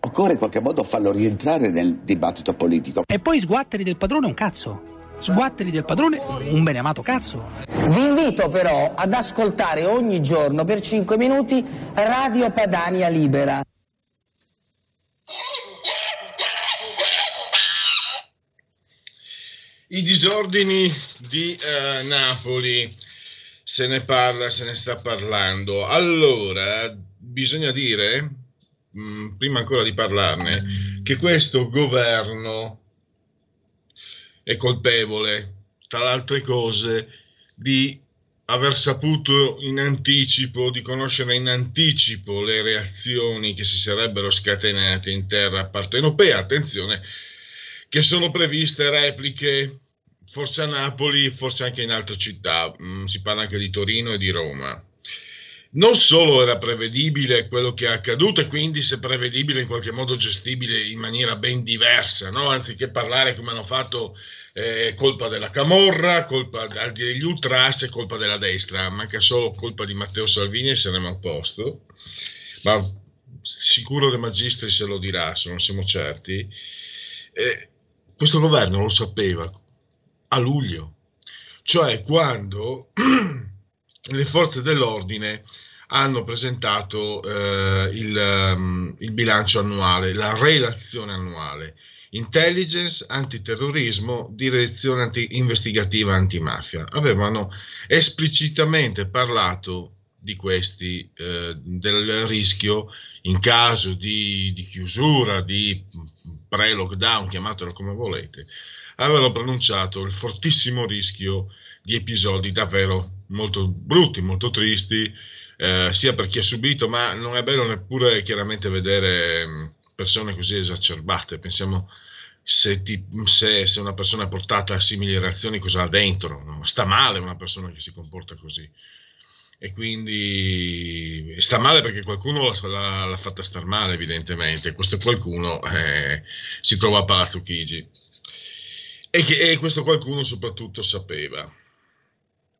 Occorre in qualche modo farlo rientrare nel dibattito politico. E poi sguatteri del padrone un cazzo. Sguatteri del padrone un beneamato cazzo. Vi invito però ad ascoltare ogni giorno per 5 minuti Radio Padania Libera. I disordini di eh, Napoli, se ne parla, se ne sta parlando. Allora, bisogna dire, mm, prima ancora di parlarne, che questo governo è colpevole, tra le altre cose, di aver saputo in anticipo, di conoscere in anticipo le reazioni che si sarebbero scatenate in terra partenopea. Attenzione, che sono previste repliche forse a Napoli, forse anche in altre città, mm, si parla anche di Torino e di Roma non solo era prevedibile quello che è accaduto e quindi se prevedibile in qualche modo gestibile in maniera ben diversa, no? anziché parlare come hanno fatto eh, colpa della Camorra, colpa degli ultras e colpa della destra, manca solo colpa di Matteo Salvini e saremo a posto, ma sicuro De Magistri se lo dirà, se non siamo certi. Eh, questo governo lo sapeva a luglio, cioè quando le forze dell'ordine hanno presentato eh, il, um, il, bilancio annuale, la relazione annuale. Intelligence, antiterrorismo, direzione anti- investigativa antimafia. Avevano esplicitamente parlato di questi, eh, del rischio in caso di, di chiusura, di pre-lockdown, chiamatelo come volete, avevano pronunciato il fortissimo rischio di episodi davvero molto brutti, molto tristi, eh, sia per chi ha subito, ma non è bello neppure chiaramente vedere mm, persone così esacerbate. Pensiamo se, ti, se, se, una persona è portata a simili reazioni, cosa ha dentro? No? Sta male una persona che si comporta così. E quindi sta male perché qualcuno l'ha, l'ha fatta star male, evidentemente. Questo qualcuno eh, si trova a Palazzo Chigi. E, che, e questo qualcuno soprattutto sapeva.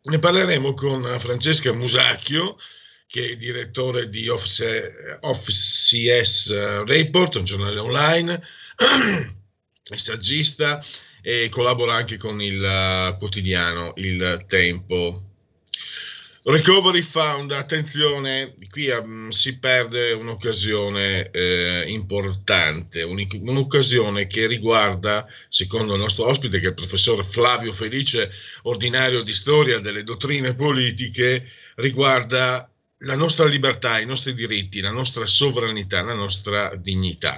Ne parleremo con Francesca Musacchio, che è direttore di Office, OFCS Report, un giornale online, è saggista e collabora anche con il quotidiano Il Tempo. Recovery Fund, attenzione, qui um, si perde un'occasione eh, importante, un'occasione che riguarda, secondo il nostro ospite, che è il professor Flavio Felice, ordinario di storia delle dottrine politiche, riguarda la nostra libertà, i nostri diritti, la nostra sovranità, la nostra dignità.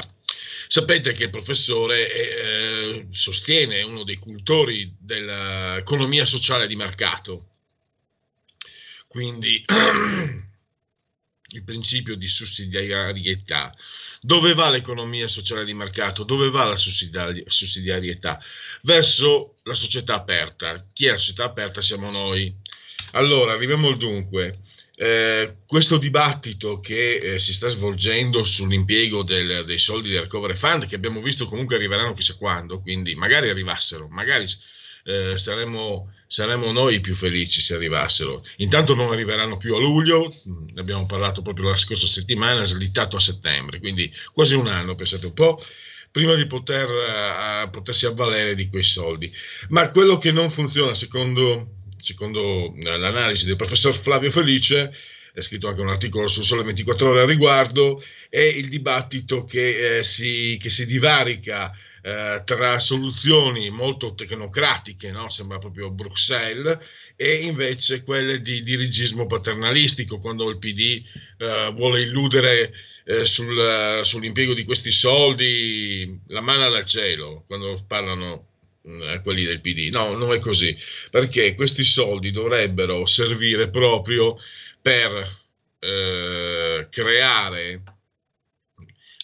Sapete che il professore eh, sostiene uno dei cultori dell'economia sociale di mercato, quindi il principio di sussidiarietà. Dove va l'economia sociale di mercato? Dove va la sussidiarietà? Verso la società aperta. Chi è la società aperta siamo noi. Allora, arriviamo al dunque. Eh, questo dibattito che eh, si sta svolgendo sull'impiego del, dei soldi del recovery fund, che abbiamo visto comunque arriveranno chissà quando, quindi magari arrivassero, magari eh, saremmo, saremmo, noi più felici se arrivassero. Intanto non arriveranno più a luglio, ne abbiamo parlato proprio la scorsa settimana, slittato a settembre, quindi quasi un anno, pensate un po' prima di poter, uh, potersi avvalere di quei soldi. Ma quello che non funziona secondo secondo l'analisi del professor Flavio Felice, è scritto anche un articolo su Sole 24 Ore al riguardo, è il dibattito che, eh, si, che si divarica eh, tra soluzioni molto tecnocratiche, no? sembra proprio Bruxelles, e invece quelle di dirigismo paternalistico, quando il PD eh, vuole illudere eh, sul, sull'impiego di questi soldi la mano dal cielo, quando parlano eh, quelli del PD. No, non è così, perché questi soldi dovrebbero servire proprio per eh, creare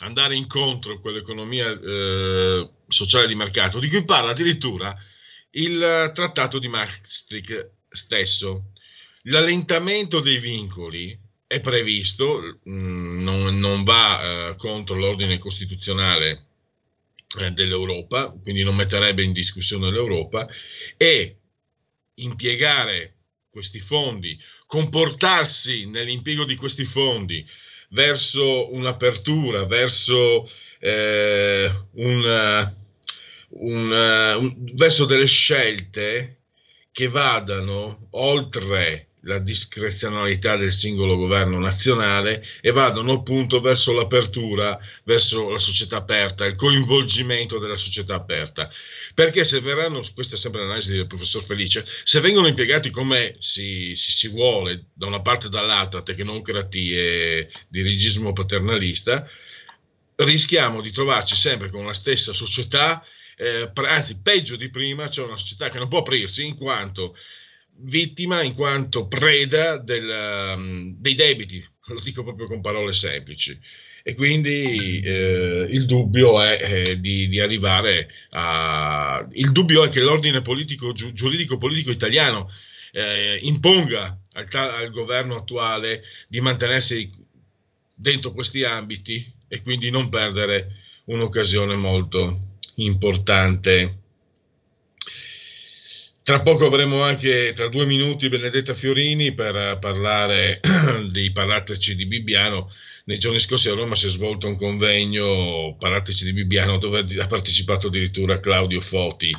andare incontro a quell'economia eh, sociale di mercato, di cui parla addirittura il trattato di Maastricht stesso. L'allentamento dei vincoli è previsto, mh, mm, non, non, va eh, contro l'ordine costituzionale eh, dell'Europa, quindi non metterebbe in discussione l'Europa, e impiegare questi fondi, comportarsi nell'impiego di questi fondi verso un'apertura, verso, eh, un, un, un, verso delle scelte che vadano oltre la discrezionalità del singolo governo nazionale e vadano appunto verso l'apertura, verso la società aperta, il coinvolgimento della società aperta. Perché se verranno, questa è sempre l'analisi del professor Felice, se vengono impiegati come si, si, si vuole da una parte e dall'altra, tecnocratie dirigismo paternalista, rischiamo di trovarci sempre con la stessa società, eh, anzi peggio di prima, cioè una società che non può aprirsi in quanto vittima in quanto preda del, um, dei debiti, lo dico proprio con parole semplici. E quindi eh, il dubbio è eh, di, di, arrivare a... Il dubbio è che l'ordine politico, gi- giuridico-politico italiano eh, imponga al, al governo attuale di mantenersi dentro questi ambiti e quindi non perdere un'occasione molto importante tra poco avremo anche, tra due minuti, Benedetta Fiorini per parlare dei parattici di Bibbiano. Nei giorni scorsi a Roma si è svolto un convegno parattici di Bibbiano dove ha partecipato addirittura Claudio Foti,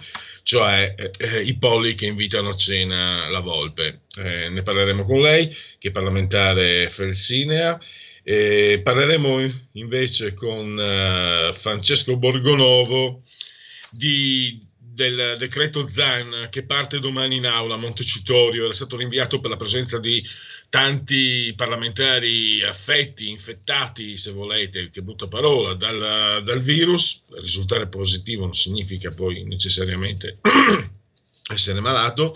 cioè eh, i polli che invitano a cena la Volpe. Eh, ne parleremo con lei, che è parlamentare felsinea. Eh, parleremo invece con uh, Francesco Borgonovo di del decreto ZAN che parte domani in aula a Montecitorio era stato rinviato per la presenza di tanti parlamentari affetti, infettati, se volete, che brutta parola, dal, dal virus. Risultare positivo non significa poi necessariamente essere malato,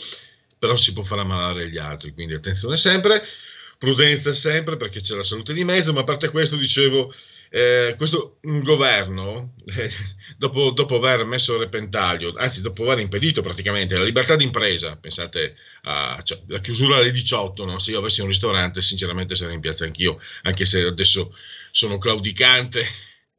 però si può far ammalare gli altri, quindi attenzione sempre, prudenza sempre perché c'è la salute di mezzo, ma a parte questo dicevo eh, questo governo, eh, dopo, dopo, aver messo a repentaglio, anzi dopo aver impedito praticamente la libertà d'impresa, pensate alla cioè, chiusura alle 18, no? se io avessi un ristorante sinceramente sarei in piazza anch'io, anche se adesso sono claudicante,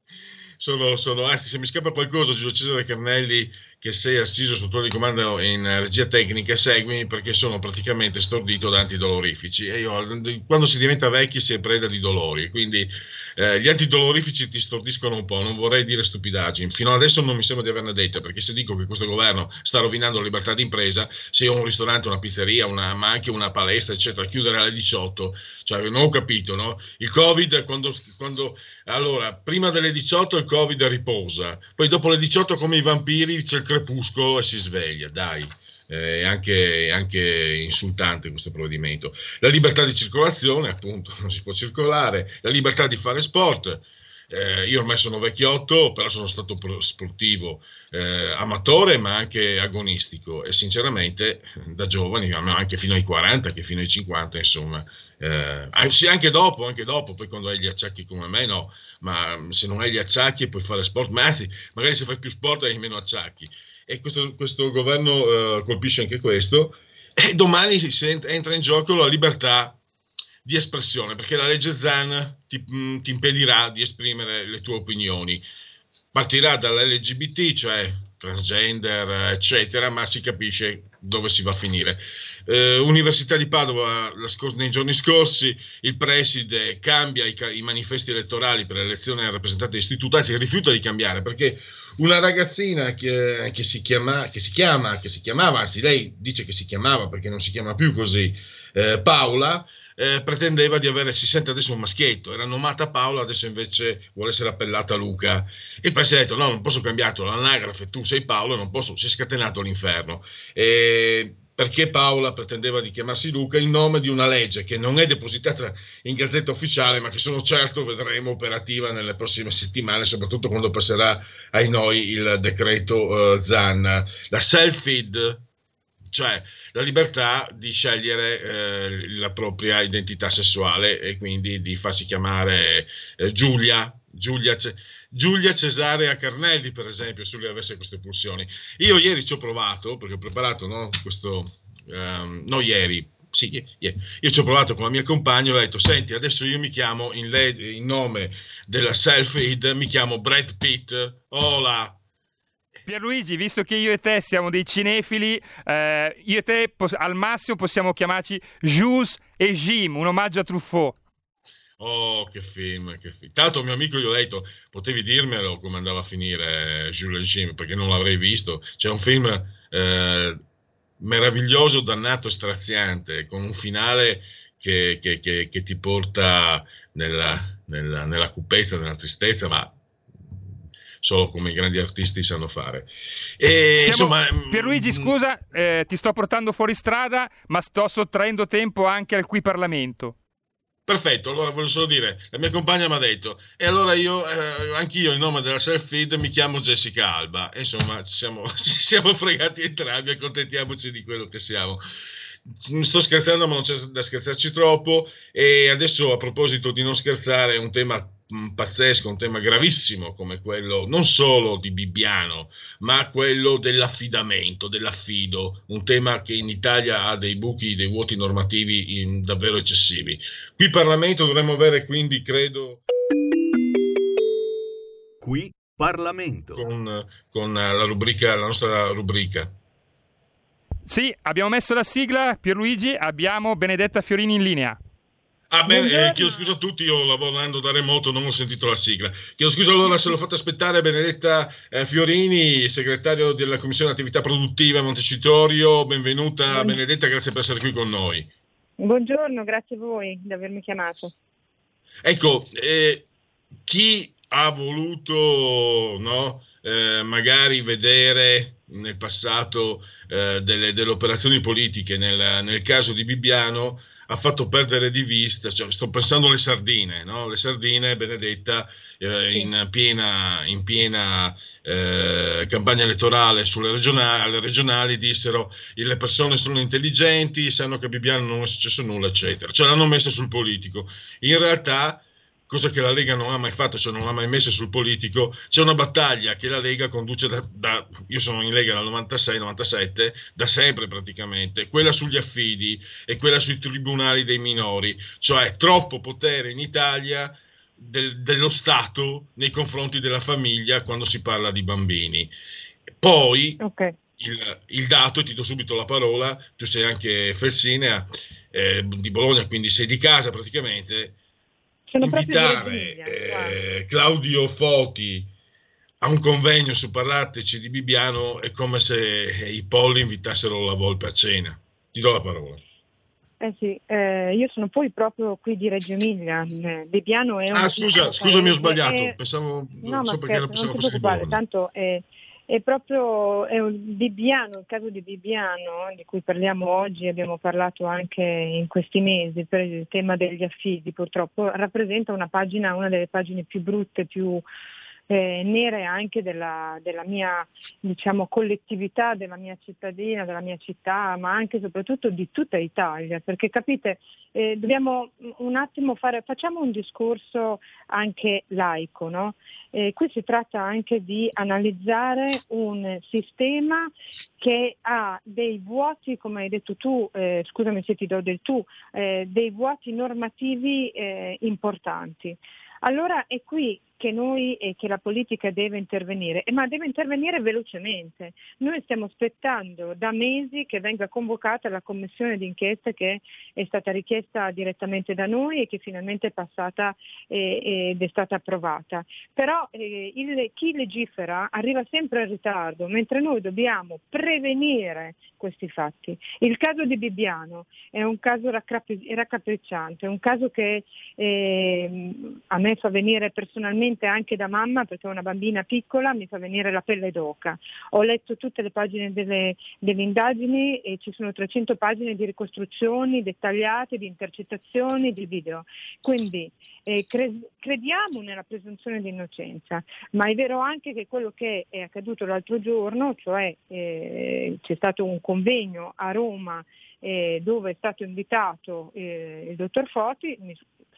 sono, sono, anzi se mi scappa qualcosa Giulio Cesare Carnelli che sei assiso tuo di comando in regia tecnica, seguimi perché sono praticamente stordito da antidolorifici e io quando si diventa vecchi si è preda di dolori, quindi eh, gli antidolorifici ti stordiscono un po', non vorrei dire stupidaggini, fino adesso non mi sembra di averne dette, perché se dico che questo governo sta rovinando la libertà d'impresa, se ho un ristorante, una pizzeria, una, ma anche una palestra, eccetera, chiudere alle 18, cioè non ho capito, no? Il Covid, quando, quando allora, prima delle 18 il Covid riposa, poi dopo le 18 come i vampiri c'è il crepuscolo e si sveglia, dai eh, è anche, anche, insultante questo provvedimento. La libertà di circolazione, appunto, non si può circolare, la libertà di fare sport. Eh, io ormai sono vecchiotto, però sono stato sportivo eh, amatore ma anche agonistico e sinceramente da giovani, anche fino ai 40, che fino ai 50, insomma, eh, anche dopo, anche dopo, poi quando hai gli acciacchi come me, no, ma se non hai gli acciacchi puoi fare sport, ma anzi, magari se fai più sport hai meno acciacchi e questo, questo governo uh, colpisce anche questo, e domani si entra in gioco la libertà di espressione, perché la legge ZAN ti, mm, ti impedirà di esprimere le tue opinioni. Partirà dall'LGBT, cioè transgender, eccetera, ma si capisce dove si va a finire. Eh, Università di Padova, scor- nei giorni scorsi, il preside cambia i, i manifesti elettorali per l'elezione del rappresentante d'istituto, anzi rifiuta di cambiare perché una ragazzina che, che, si chiama, che, si chiama, che si chiamava, anzi lei dice che si chiamava perché non si chiama più così, eh, Paola, eh, pretendeva di avere, si sente adesso un maschietto, era nomata Paola, adesso invece vuole essere appellata Luca. Il presidente ha detto no, non posso cambiarlo, l'anagrafe, tu sei Paolo, non posso, si è scatenato l'inferno. E perché Paola pretendeva di chiamarsi Luca in nome di una legge che non è depositata in gazzetta ufficiale, ma che sono certo vedremo operativa nelle prossime settimane, soprattutto quando passerà ai noi il decreto uh, Zan. La self-feed, cioè la libertà di scegliere eh, la propria identità sessuale e quindi di farsi chiamare eh, Giulia, Giulia, Giulia Cesarea Carnelli, per esempio, se lui avesse queste pulsioni. Io ieri ci ho provato, perché ho preparato no, questo, um, no ieri, sì, yeah. io ci ho provato con la mia compagna e ho detto, senti, adesso io mi chiamo, in, le, in nome della self-aid, mi chiamo Brad Pitt, hola, Pierluigi, visto che io e te siamo dei cinefili, eh, io e te pos- al massimo possiamo chiamarci Jules e Jim, un omaggio a Truffaut. Oh, che film, che film. Tanto mio amico gli ho detto, potevi dirmelo come andava a finire Jules e Jim, perché non l'avrei visto. C'è un film eh, meraviglioso, dannato, straziante, con un finale che, che, che, che ti porta nella, nella, nella cupezza, nella tristezza, ma solo come i grandi artisti sanno fare. E, Siamo, insomma, mm, Pierluigi, mm, scusa, eh, ti sto portando fuori strada, ma sto sottraendo tempo anche al qui Parlamento. Perfetto, allora voglio solo dire, la mia compagna mi ha detto, e allora io, eh, anch'io in nome della self-feed mi chiamo Jessica Alba, e insomma ci siamo, ci siamo fregati entrambi, accontentiamoci di quello che siamo. Sto scherzando, ma non c'è da scherzarci troppo. E adesso, a proposito di non scherzare, un tema pazzesco, un tema gravissimo come quello non solo di Bibbiano, ma quello dell'affidamento, dell'affido, un tema che in Italia ha dei buchi, dei vuoti normativi davvero eccessivi. Qui in Parlamento dovremmo avere quindi, credo... Qui Parlamento. Con, con la, rubrica, la nostra rubrica. Sì, abbiamo messo la sigla, Pierluigi, abbiamo Benedetta Fiorini in linea. Ah, bene, eh, chiedo scusa a tutti, io lavorando da remoto non ho sentito la sigla. Chiedo scusa allora se l'ho fatta aspettare Benedetta eh, Fiorini, segretario della Commissione Attività Produttive a Montecitorio. Benvenuta Buongiorno. Benedetta, grazie per essere qui con noi. Buongiorno, grazie a voi di avermi chiamato. Ecco, eh, chi ha voluto no, eh, magari vedere nel passato eh, delle, delle, operazioni politiche, nel, nel caso di Bibbiano, ha fatto perdere di vista, cioè, sto pensando alle sardine, no? le sardine, Benedetta, eh, in piena, in piena eh, campagna elettorale sulle regionali, regionali dissero le persone sono intelligenti, sanno che a Bibbiano non è successo nulla, eccetera. Cioè l'hanno messa sul politico. In realtà cosa che la Lega non ha mai fatto, cioè non l'ha mai messa sul politico. C'è una battaglia che la Lega conduce da, da io sono in Lega dal 96-97, da sempre praticamente, quella sugli affidi e quella sui tribunali dei minori, cioè troppo potere in Italia del, dello Stato nei confronti della famiglia quando si parla di bambini. Poi okay. il, il, dato, e ti do subito la parola, tu sei anche Felsinea eh, di Bologna, quindi sei di casa praticamente sono invitare eh, Claudio Foti a un convegno su Parlateci di Bibbiano è come se i polli invitassero la volpe a cena. Ti do la parola. Eh sì, eh, io sono poi proprio qui di Reggio Emilia. Bibbiano è un. Ah, scusa, scusami, ho sbagliato. Pensavo, non no, so perché scherzo, pensavo fosse di Tanto è, è proprio è un Bibbiano, il caso di Bibbiano, di cui parliamo oggi, abbiamo parlato anche in questi mesi, per il tema degli affidi purtroppo, rappresenta una pagina, una delle pagine più brutte, più eh, nere anche della, della mia diciamo, collettività, della mia cittadina, della mia città, ma anche e soprattutto di tutta Italia, perché capite, eh, dobbiamo un attimo fare, facciamo un discorso anche laico, no? eh, qui si tratta anche di analizzare un sistema che ha dei vuoti, come hai detto tu, eh, scusami se ti do del tu, eh, dei vuoti normativi eh, importanti. Allora è qui che noi e che la politica deve intervenire, ma deve intervenire velocemente. Noi stiamo aspettando da mesi che venga convocata la commissione d'inchiesta che è stata richiesta direttamente da noi e che finalmente è passata ed è stata approvata. Però eh, il, chi legifera arriva sempre in ritardo, mentre noi dobbiamo prevenire questi fatti. Il caso di Bibbiano è un caso raccapricciante, è un caso che eh, a me fa venire personalmente veramente anche da mamma, perché una bambina piccola, mi fa venire la pelle d'oca. Ho letto tutte le pagine delle, delle indagini e ci sono 300 pagine di ricostruzioni dettagliate, di intercettazioni, di video. Quindi eh, cre- crediamo nella presunzione di innocenza, ma è vero anche che quello che è accaduto l'altro giorno, cioè eh, c'è stato un convegno a Roma eh, dove è stato invitato eh, il dottor Foti,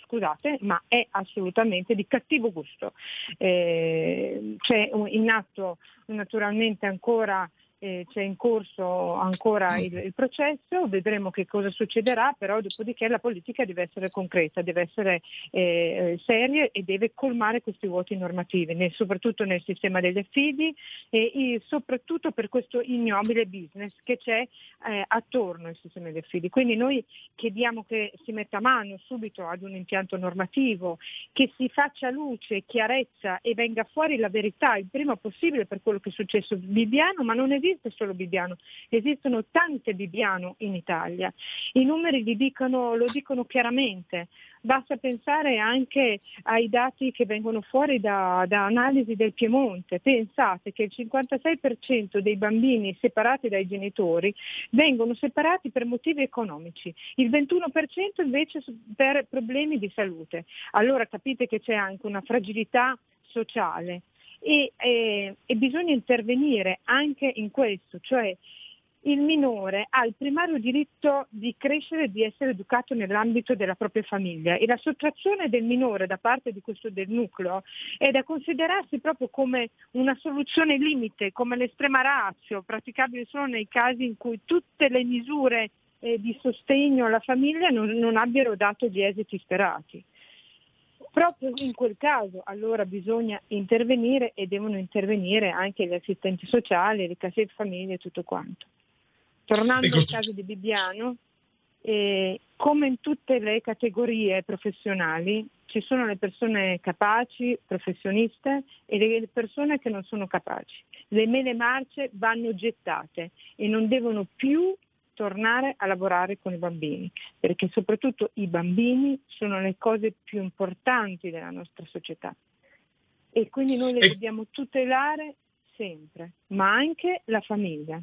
scusate, ma è assolutamente di cattivo gusto. Eh, c'è in atto naturalmente ancora eh, c'è in corso ancora il, il, processo, vedremo che cosa succederà, però dopodiché la politica deve essere concreta, deve essere eh, seria e deve colmare questi vuoti normativi, nel, soprattutto nel sistema degli affidi e, e, soprattutto per questo ignobile business che c'è eh, attorno al sistema degli affidi. Quindi noi chiediamo che si metta mano subito ad un impianto normativo, che si faccia luce, chiarezza e venga fuori la verità il prima possibile per quello che è successo a Bibiano, ma non esiste esiste solo Bibbiano, esistono tante Bibbiano in Italia. I numeri dicono, lo dicono chiaramente, basta pensare anche ai dati che vengono fuori da, da analisi del Piemonte. Pensate che il 56% dei bambini separati dai genitori vengono separati per motivi economici, il 21% invece per problemi di salute. Allora capite che c'è anche una fragilità sociale e, e, e bisogna intervenire anche in questo, cioè il minore ha il primario diritto di crescere e di essere educato nell'ambito della propria famiglia e la sottrazione del minore da parte questo del nucleo è da considerarsi proprio come una soluzione limite, come l'estrema razio, praticabile solo nei casi in cui tutte le misure eh, di sostegno alla famiglia non, non abbiano dato gli esiti sperati. Proprio in quel caso allora bisogna intervenire e devono intervenire anche gli assistenti sociali, le case di famiglia e tutto quanto. Tornando ecco. al caso di Bibbiano, eh, come in tutte le categorie professionali ci sono le persone capaci, professioniste e le persone che non sono capaci. Le mele marce vanno gettate e non devono più tornare a lavorare con i bambini, perché soprattutto i bambini sono le cose più importanti della nostra società e quindi noi le dobbiamo tutelare sempre, ma anche la famiglia.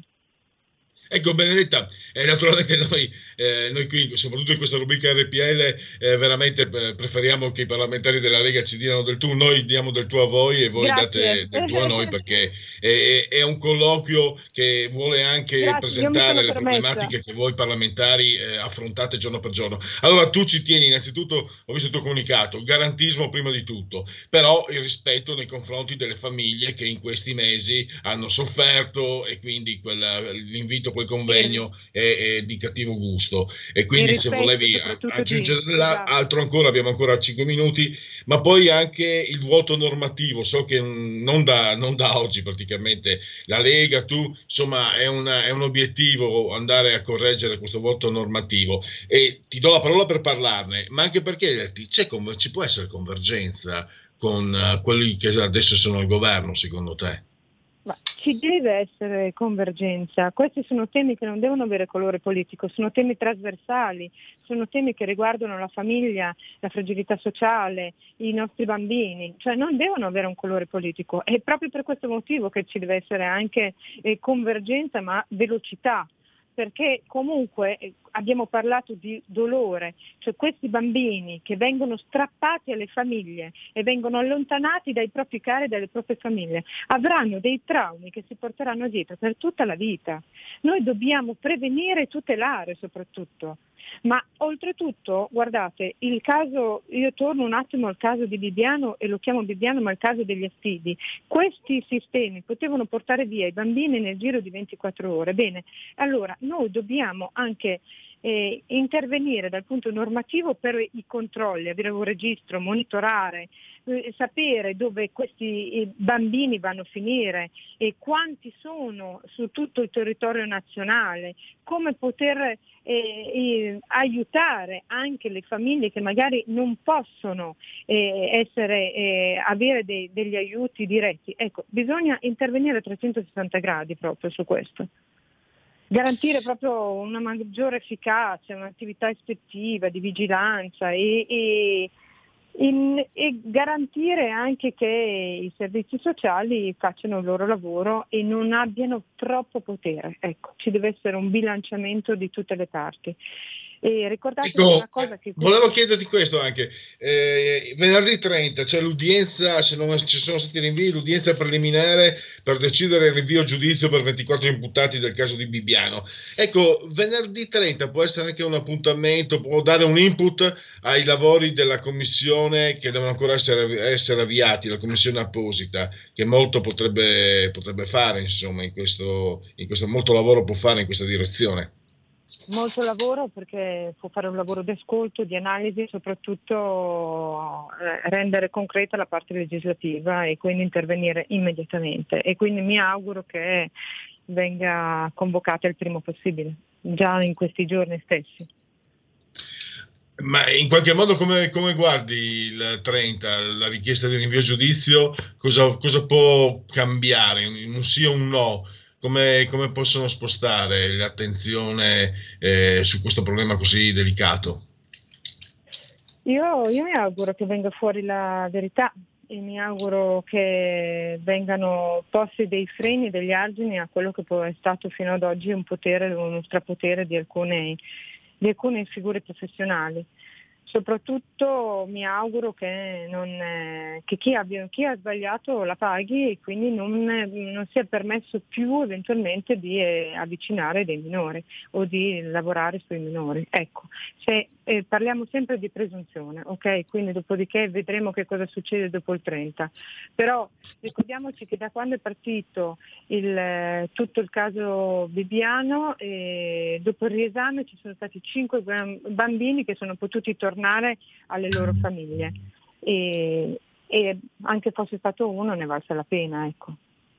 Ecco Benedetta, eh, naturalmente noi, eh, noi, qui, soprattutto in questa rubrica RPL, eh, veramente eh, preferiamo che i parlamentari della Lega ci diano del tu, noi diamo del tu a voi e voi Grazie. date del tu a noi perché è, è un colloquio che vuole anche Grazie, presentare le problematiche che voi parlamentari eh, affrontate giorno per giorno. Allora tu ci tieni innanzitutto, ho visto il tuo comunicato, garantismo prima di tutto, però il rispetto nei confronti delle famiglie che in questi mesi hanno sofferto e quindi quella, l'invito quel convegno è, è, di cattivo gusto. E quindi se volevi aggiungere di, altro ancora abbiamo ancora 5 minuti ma poi anche il vuoto normativo. So che non da, non da oggi praticamente. La Lega tu insomma è, una, è, un obiettivo andare a correggere questo vuoto normativo. E ti do la parola per parlarne ma anche perché ci può essere convergenza con uh, quelli che adesso sono al governo secondo te? Ma ci deve essere convergenza, questi sono temi che non devono avere colore politico, sono temi trasversali, sono temi che riguardano la famiglia, la fragilità sociale, i nostri bambini, cioè non devono avere un colore politico. È proprio per questo motivo che ci deve essere anche eh, convergenza ma velocità. Perché comunque eh, abbiamo parlato di dolore, cioè questi bambini che vengono strappati alle famiglie e vengono allontanati dai propri cari e dalle proprie famiglie, avranno dei traumi che si porteranno dietro per tutta la vita. Noi dobbiamo prevenire e tutelare soprattutto. Ma oltretutto, guardate, il caso, io torno un attimo al caso di Bibiano e lo chiamo Bibiano, ma il caso degli affidi. Questi sistemi potevano portare via i bambini nel giro di 24 ore. Bene, allora noi dobbiamo anche eh, intervenire dal punto normativo per i controlli, avere un registro, monitorare, eh, sapere dove questi bambini vanno a finire e quanti sono su tutto il territorio nazionale, come poter eh, aiutare anche le famiglie che magari non possono eh, essere, eh, avere dei, degli aiuti diretti. Ecco, bisogna intervenire a 360 gradi proprio su questo garantire proprio una maggiore efficacia, un'attività ispettiva, di vigilanza e, e, in, e, garantire anche che i servizi sociali facciano il loro lavoro e non abbiano troppo potere. Ecco, ci deve essere un bilanciamento di tutte le parti. E ricordate ecco, una cosa che... Volevo chiederti questo anche. Eh, venerdì 30 c'è l'udienza, se non ci sono stati rinvii, l'udienza preliminare per decidere il rinvio a giudizio per 24 imputati del caso di Bibbiano. Ecco, venerdì 30 può essere anche un appuntamento, può dare un input ai lavori della commissione che devono ancora essere, essere avviati, la commissione apposita, che molto potrebbe, potrebbe fare, insomma, in questo, in questo, molto lavoro può fare in questa direzione molto lavoro perché può fare un lavoro di ascolto, di analisi soprattutto eh, rendere concreta la parte legislativa e quindi intervenire immediatamente e quindi mi auguro che venga convocata il prima possibile, già in questi giorni stessi. Ma in qualche modo come, come, guardi il 30, la richiesta di rinvio a giudizio, cosa, cosa può cambiare, un sì o un no? Come, come possono spostare l'attenzione eh, su questo problema così delicato? Io, io mi auguro che venga fuori la verità e mi auguro che vengano posti dei freni, degli argini a quello che è stato fino ad oggi un potere, uno strapotere di alcune, di alcune figure professionali. Soprattutto mi auguro che, non, eh, che chi, abbia, chi, ha sbagliato la paghi e quindi non, non sia permesso più eventualmente di eh, avvicinare dei minori o di lavorare sui minori. Ecco, se, eh, parliamo sempre di presunzione, ok? Quindi dopodiché vedremo che cosa succede dopo il 30. Però ricordiamoci che da quando è partito il, eh, tutto il caso Bibbiano, eh, dopo il riesame ci sono stati 5 bambini che sono potuti tornare tornare alle loro famiglie e, e anche fosse stato uno ne valse la pena. Ecco.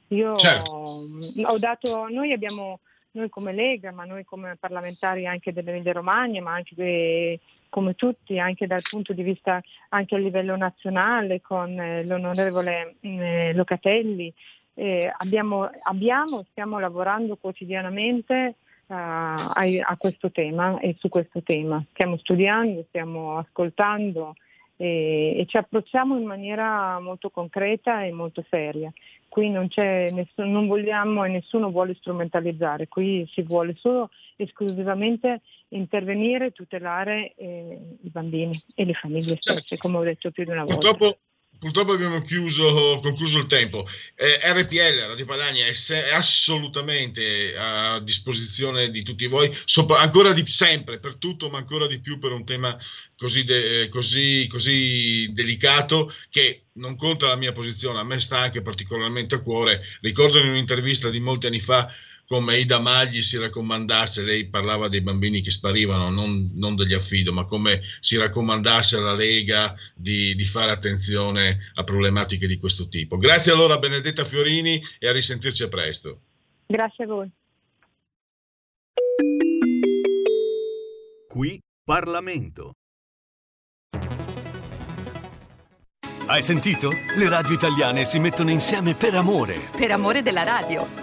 Io certo. ho dato, noi abbiamo, noi come Lega, ma noi come parlamentari anche dell'Emilia Romagna, ma anche de, come tutti, anche dal punto di vista anche a livello nazionale con eh, l'onorevole eh, Locatelli, eh, abbiamo, abbiamo, stiamo lavorando quotidianamente a, a, questo tema e su questo tema. Stiamo studiando, stiamo ascoltando e, e, ci approcciamo in maniera molto concreta e molto seria. Qui non, nessun, non vogliamo e nessuno vuole strumentalizzare, qui si vuole solo esclusivamente intervenire e tutelare eh, i bambini e le famiglie stesse, certo. come ho detto più di una volta. Purtroppo purtroppo abbiamo chiuso, concluso il tempo. Eh, RPL, Radio Padania, è, se, è, assolutamente a disposizione di tutti voi, sopra, ancora di sempre, per tutto, ma ancora di più per un tema così, de, così, così delicato che non conta la mia posizione, a me sta anche particolarmente a cuore. Ricordo in un'intervista di molti anni fa come Ida Maggi si raccomandasse, lei parlava dei bambini che sparivano, non, non degli affido, ma come si raccomandasse alla Lega di, di, fare attenzione a problematiche di questo tipo. Grazie allora a Benedetta Fiorini e a risentirci a presto. Grazie a voi. Qui Parlamento. Hai sentito? Le radio italiane si mettono insieme per amore. Per amore della radio.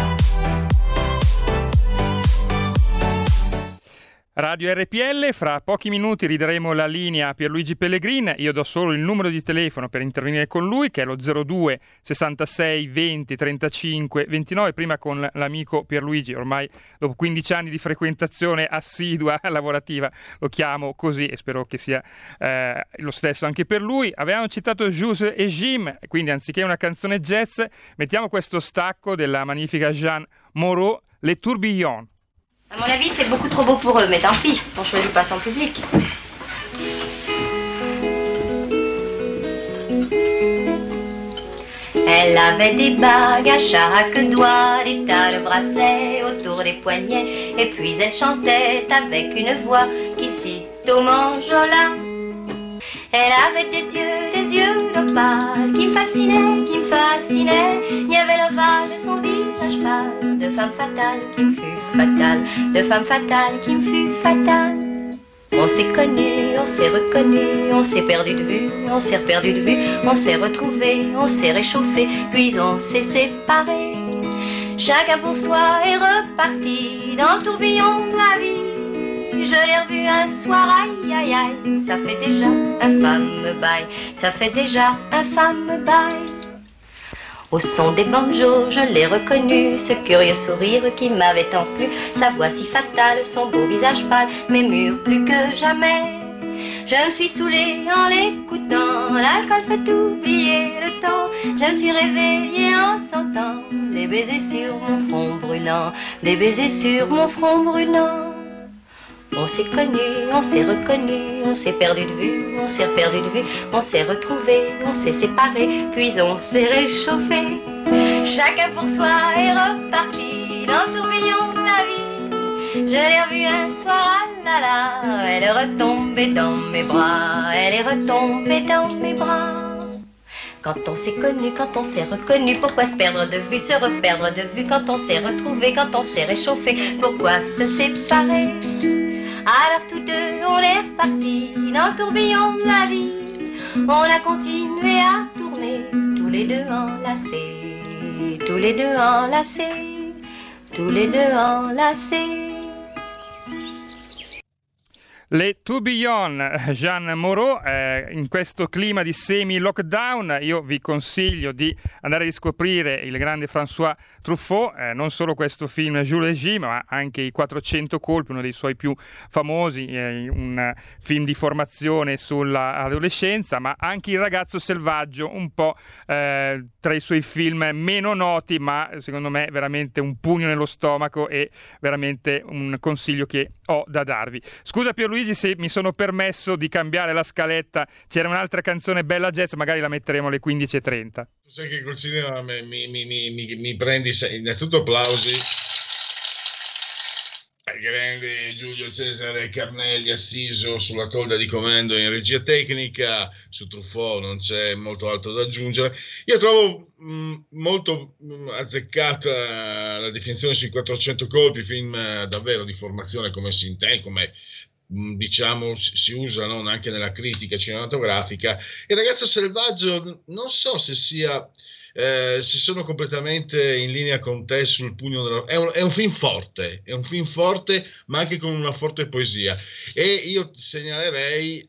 Radio RPL. Fra pochi minuti rideremo la linea a Pierluigi Pellegrin. Io do solo il numero di telefono per intervenire con lui, che è lo 02 66 20 35 29. Prima con l'amico Pierluigi, ormai dopo 15 anni di frequentazione assidua lavorativa, lo chiamo così e spero che sia eh, lo stesso anche per lui. Avevamo citato Jules e Jim, quindi anziché una canzone jazz, mettiamo questo stacco della magnifica Jeanne Moreau, Les Tourbillons. À mon avis, c'est beaucoup trop beau pour eux, mais tant pis, on choisit pas son public. Elle avait des bagues à chaque doigt, des tas de bracelets autour des poignets, et puis elle chantait avec une voix qui cite au manjola. Elle avait des yeux, des yeux d'opale qui me fascinaient, qui me fascinaient. Il y avait l'ovale de son visage pâle, de femme fatale qui me fut fatale, de femme fatale qui me fut fatale. On s'est connu, on s'est reconnu, on s'est perdu de vue, on s'est perdu de vue, on s'est retrouvé, on s'est réchauffé, puis on s'est séparé. Chacun pour soi est reparti dans le tourbillon de la vie. Je l'ai revu un soir, aïe aïe aïe, ça fait déjà un fameux bail, ça fait déjà un fameux bail. Au son des banjos, je l'ai reconnu, ce curieux sourire qui m'avait tant plu, sa voix si fatale, son beau visage pâle, mais mûr plus que jamais. Je me suis saoulée en l'écoutant, l'alcool fait oublier le temps. Je me suis réveillée en sentant des baisers sur mon front brûlant, des baisers sur mon front brûlant. On s'est connu, on s'est reconnu, on s'est perdu de vue, on s'est perdu de vue, on s'est retrouvé, on s'est séparé, puis on s'est réchauffé. Chacun pour soi est reparti dans le tourbillon de la vie. Je l'ai revue un soir, ah là là, elle est retombée dans mes bras, elle est retombée dans mes bras. Quand on s'est connu, quand on s'est reconnu, pourquoi se perdre de vue, se reperdre de vue, quand on s'est retrouvé, quand on s'est réchauffé, pourquoi se séparer alors tous deux, on est repartis dans le tourbillon de la vie. On a continué à tourner, tous les deux enlacés, tous les deux enlacés, tous les deux enlacés. Le Tourbillon, Jean Moreau, eh, in questo clima di semi-lockdown io vi consiglio di andare a riscoprire il grande François Truffaut, eh, non solo questo film Jules G, ma anche I 400 colpi, uno dei suoi più famosi, eh, un film di formazione sull'adolescenza, ma anche Il ragazzo selvaggio, un po' eh, tra i suoi film meno noti, ma secondo me veramente un pugno nello stomaco e veramente un consiglio che ho da darvi. Scusa Pierluigi Luigi se mi sono permesso di cambiare la scaletta, c'era un'altra canzone bella jazz, magari la metteremo alle 15.30. Tu sai che col cinema mi, mi, mi, mi prendi, innanzitutto applausi grande Giulio Cesare Carnelli assiso sulla tolda di comando in regia tecnica, su Truffaut non c'è molto altro da aggiungere. Io trovo mh, molto mh, azzeccata la definizione sui 400 colpi, film eh, davvero di formazione come si intende, come Mm, diciamo si usano anche nella critica cinematografica. Il ragazzo selvaggio non so se sia eh, se sono completamente in linea con te sul pugno della... È un, è un, film forte, è un film forte, ma anche con una forte poesia. E io segnalerei,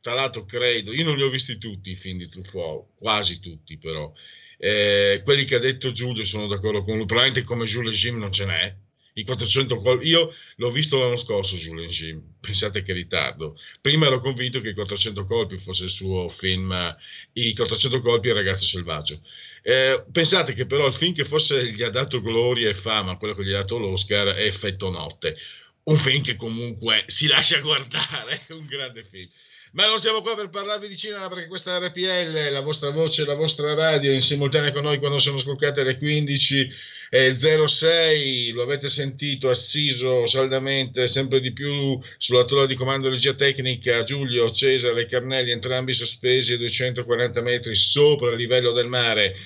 tra l'altro credo, io non li ho visti tutti i film di Truffaut, quasi tutti però. Eh, quelli che ha detto Giulio sono d'accordo con lui, probabilmente come Jules Jim non ce n'è, i 400 colpi. Io l'ho visto l'anno scorso Julien Jim, pensate che ritardo. Prima ero convinto che i 400 colpi fosse il suo film I 400 colpi e il ragazzo selvaggio. Eh, pensate che però il film che forse gli ha dato gloria e fama, quello che gli ha dato l'Oscar, è Effetto Notte. Un film che comunque si lascia guardare, è un grande film. Ma non siamo qua per parlarvi di cinema perché questa RPL, la vostra voce, la vostra radio, in simultanea con noi quando sono scoccate le 15 e 06, lo avete sentito, assiso saldamente, sempre di più sulla torre di comando di regia tecnica, Giulio, Cesare e Carnelli, entrambi sospesi a 240 metri sopra il livello del mare.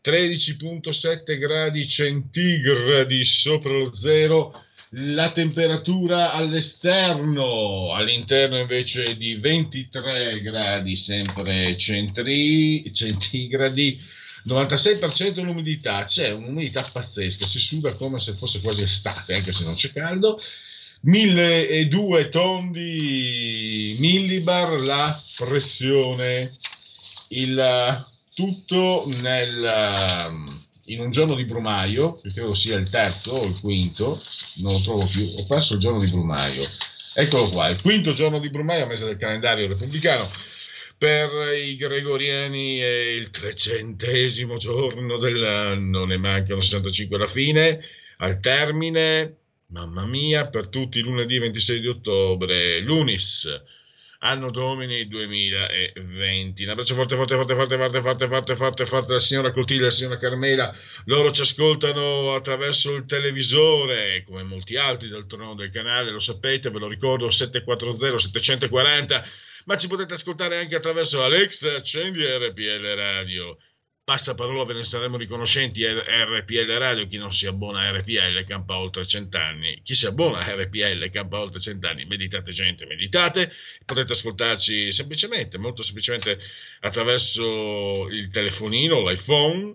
13.7 gradi centigradi sopra lo zero la temperatura all'esterno, all'interno invece di 23 gradi sempre centri, centigradi, 96% l'umidità, c'è un'umidità pazzesca, si suda come se fosse quasi estate, anche se non c'è caldo. 1002 tondi millibar la pressione, il tutto nel, in un giorno di Brumaio, che credo sia il terzo o il quinto, non lo trovo più, ho perso il giorno di Brumaio. Eccolo qua, il quinto giorno di Brumaio, mese del calendario repubblicano, per i gregoriani è il trecentesimo giorno dell'anno, ne mancano 65 alla fine, al termine, mamma mia, per tutti lunedì 26 di ottobre, l'Unis, anno domini 2020. Un abbraccio forte, forte, forte, forte, forte, forte, forte, forte, forte alla signora Clotilde, alla signora Carmela. Loro ci ascoltano attraverso il televisore, come molti altri del trono del canale, lo sapete, ve lo ricordo, 740 740 ma ci potete ascoltare anche attraverso Alexa, accendi RPL Radio. Passa parola, ve ne saremo riconoscenti. RPL Radio, chi non si abbona a RPL campa oltre cent'anni. Chi si abbona a RPL campa oltre cent'anni. Meditate, gente, meditate. Potete ascoltarci semplicemente, molto semplicemente attraverso il telefonino, l'iPhone,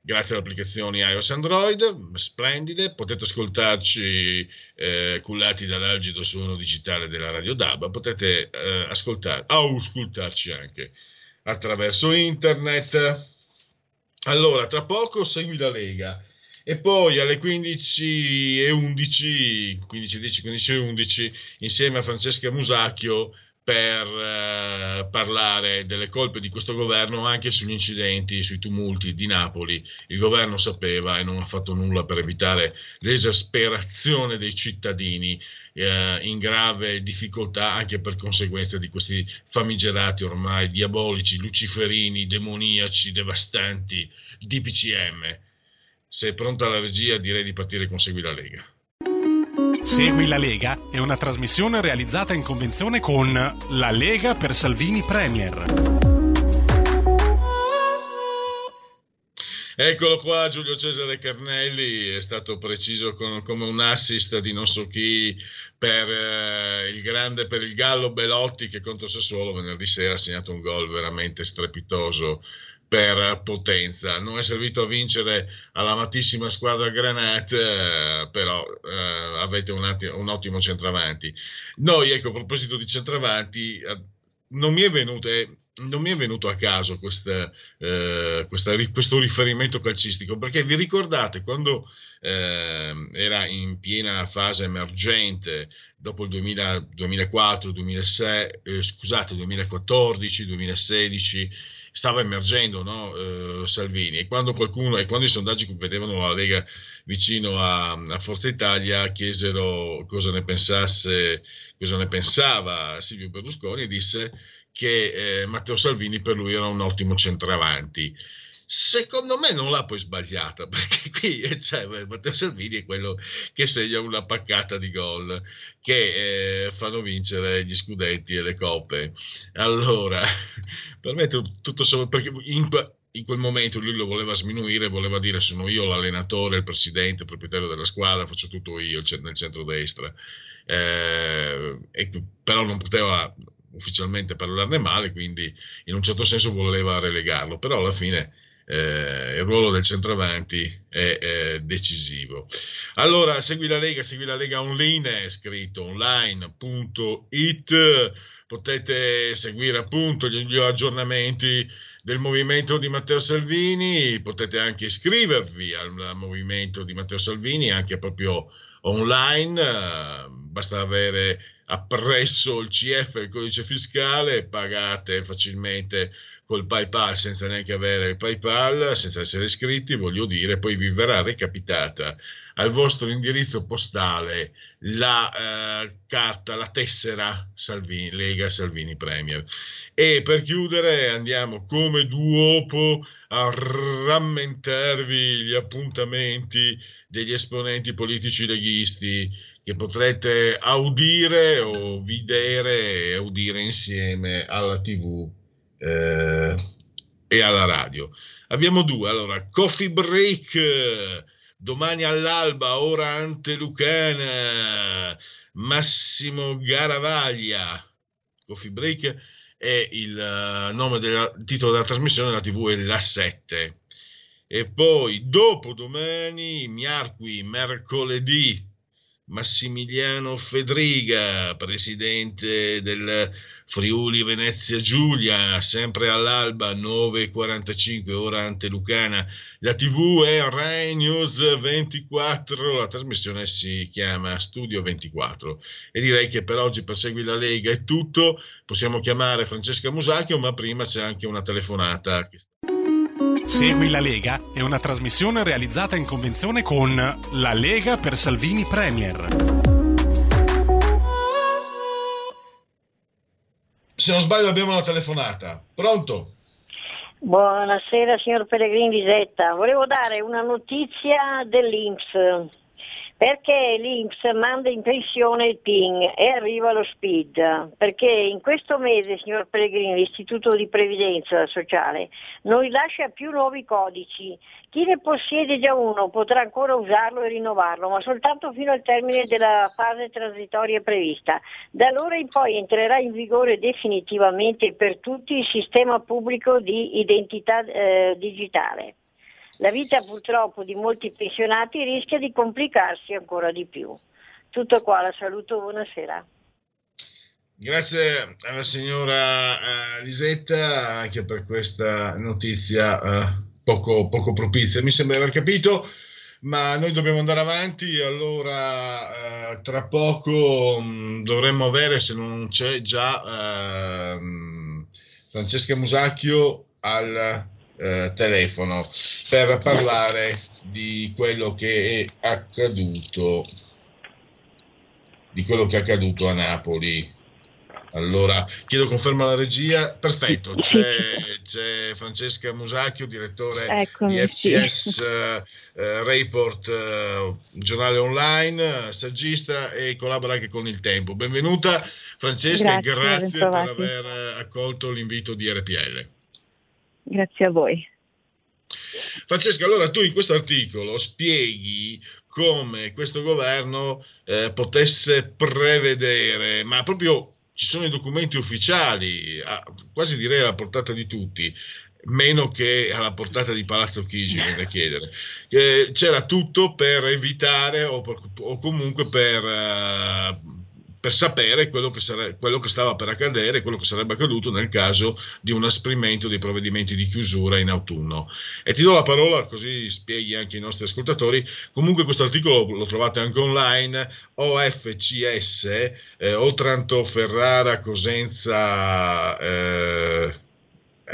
grazie alle applicazioni iOS Android, splendide, potete ascoltarci eh, cullati dall'algido suono digitale della Radio DAB, potete eh, ascoltar, auscultarci anche attraverso internet. Allora, tra poco segui la Lega e poi alle 15 e 11, 15, 10, 15 e 11, insieme a Francesca Musacchio, per eh, parlare delle colpe di questo governo anche sugli incidenti, sui tumulti di Napoli. Il governo sapeva e non ha fatto nulla per evitare l'esasperazione dei cittadini eh, in grave difficoltà anche per conseguenza di questi famigerati ormai diabolici, luciferini, demoniaci, devastanti DPCM. Se è pronta la regia direi di partire con Segui la Lega. Segui la Lega è una trasmissione realizzata in convenzione con La Lega per Salvini Premier. Eccolo qua, Giulio Cesare Carnelli è stato preciso con, come un assist di non so chi per eh, il grande per il Gallo Belotti che contro Sassuolo venerdì sera ha segnato un gol veramente strepitoso per potenza. Non è servito a vincere all'amatissima squadra Granate, eh, però eh, avete un, attimo, un, ottimo centravanti. Noi, ecco, a proposito di centravanti, eh, non mi è venuto, eh, non mi è venuto a caso questa, eh, questa, questo riferimento calcistico, perché vi ricordate quando eh, era in piena fase emergente dopo il 2000, 2004, 2006, scusate, 2014, 2016, stava emergendo no? eh, Salvini e quando qualcuno e quando i sondaggi vedevano la Lega vicino a, a, Forza Italia chiesero cosa ne pensasse cosa ne pensava Silvio Berlusconi e disse che eh, Matteo Salvini per lui era un ottimo centravanti Secondo me non l'ha poi sbagliata, perché qui cioè, Matteo Salvini è quello che segna una paccata di gol che eh, fanno vincere gli scudetti e le coppe. Allora, per me tutto solo perché in, in quel momento lui lo voleva sminuire, voleva dire sono io l'allenatore, il presidente, il proprietario della squadra, faccio tutto io nel centro-destra. Eh, e, però non poteva ufficialmente parlarne male, quindi in un certo senso voleva relegarlo, però alla fine eh, il ruolo del centravanti è, è, decisivo. Allora, segui la Lega, segui la Lega online, è scritto online.it, potete seguire appunto gli aggiornamenti del movimento di Matteo Salvini, potete anche iscrivervi al, movimento di Matteo Salvini anche proprio online, basta avere appresso il CF, il codice fiscale, pagate facilmente col PayPal senza neanche avere il PayPal, senza essere iscritti, voglio dire, poi vi verrà recapitata al vostro indirizzo postale la eh, carta, la tessera Salvini, Lega Salvini Premier. E per chiudere andiamo come duopo a rammentarvi gli appuntamenti degli esponenti politici leghisti che potrete audire o vedere e udire insieme alla TV eh, e alla radio. Abbiamo due, allora, Coffee Break, domani all'alba, ora Antelucana, Massimo Garavaglia. Coffee Break è il uh, nome del titolo della trasmissione, la TV è La 7. E poi dopo domani, miarqui, mercoledì Massimiliano Fedriga, presidente del Friuli Venezia Giulia, sempre all'alba 9.45 ora antelucana. La TV è Rai News 24, la trasmissione si chiama Studio 24 e direi che per oggi per Segui la Lega è tutto. Possiamo chiamare Francesca Musacchio, ma prima c'è anche una telefonata. Segui la Lega è una trasmissione realizzata in convenzione con La Lega per Salvini Premier. Se non sbaglio abbiamo una telefonata. Pronto? Buonasera signor Pellegrini Lisetta, volevo dare una notizia dell'Inps perché l'Inps manda in pensione il PIN e arriva lo SPID, perché in questo mese, signor Pellegrini, l'Istituto di Previdenza Sociale non rilascia più nuovi codici. Chi ne possiede già uno potrà ancora usarlo e rinnovarlo, ma soltanto fino al termine della fase transitoria prevista. Da allora in poi entrerà in vigore definitivamente per tutti il sistema pubblico di identità eh, digitale. La vita purtroppo di molti pensionati rischia di complicarsi ancora di più. Tutto qua, la saluto, buonasera. Grazie alla signora uh, Lisetta anche per questa notizia uh, poco, poco, propizia. Mi sembra di aver capito, ma noi dobbiamo andare avanti. Allora, uh, tra poco um, dovremmo avere, se non c'è già, ehm, Francesca Musacchio al eh, telefono per parlare di quello che è accaduto di quello che è accaduto a Napoli. Allora, chiedo conferma alla regia. Perfetto, c'è, c'è Francesca Musacchio, direttore Eccomi, di FCS sì. uh, uh, Report, uh, giornale online, saggista e collabora anche con Il Tempo. Benvenuta Francesca grazie, e grazie per aver accolto l'invito di RPL. Grazie a voi. Francesca, allora tu in questo articolo spieghi come questo governo eh, potesse prevedere, ma proprio ci sono i documenti ufficiali, a, quasi direi alla portata di tutti, meno che alla portata di Palazzo Chigi, da chiedere. Eh, c'era tutto per evitare o, per, o comunque per... Uh, per sapere quello che, sare- quello che, stava per accadere, quello che sarebbe accaduto nel caso di un asprimento dei provvedimenti di chiusura in autunno. E ti do la parola così spieghi anche ai nostri ascoltatori. Comunque questo articolo lo trovate anche online, OFCS, eh, Otranto, Ferrara, Cosenza... Eh,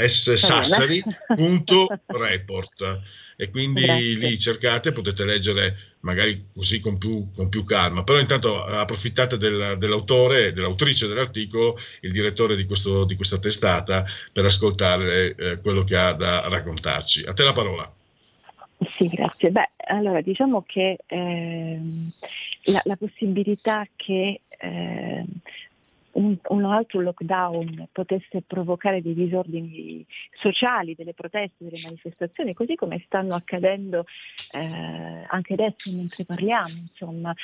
ssassari.report e quindi Grazie. lì cercate, potete leggere magari così con più, con più calma, però intanto approfittate del, dell'autore, dell'autrice dell'articolo, il direttore di, questo, di questa testata per ascoltare eh, quello che ha da raccontarci. A te la parola. Sì, grazie. Beh, allora diciamo che eh, la, la, possibilità che eh, un, un, altro lockdown potesse provocare dei disordini sociali, delle proteste, delle manifestazioni, così come stanno accadendo eh, anche adesso mentre parliamo, insomma,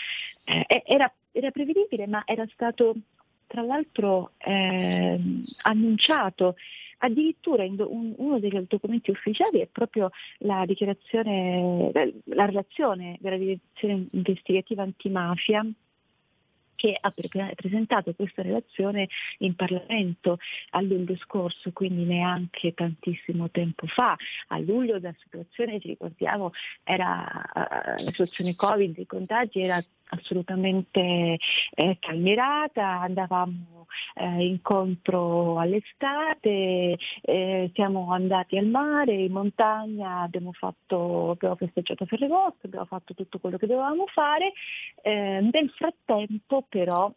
eh, era, era, prevedibile, ma era stato tra l'altro eh, annunciato. Addirittura un, uno dei documenti ufficiali è proprio la dichiarazione, la relazione della direzione investigativa antimafia che ha presentato questa relazione in Parlamento a luglio scorso, quindi neanche tantissimo tempo fa. A luglio la situazione, ci ricordiamo, era uh, la situazione Covid, i contagi era assolutamente eh, calmierata, andavamo eh, incontro all'estate, eh, siamo andati al mare, in montagna, abbiamo, fatto, abbiamo festeggiato Ferragosto, abbiamo fatto tutto quello che dovevamo fare. Eh, nel frattempo però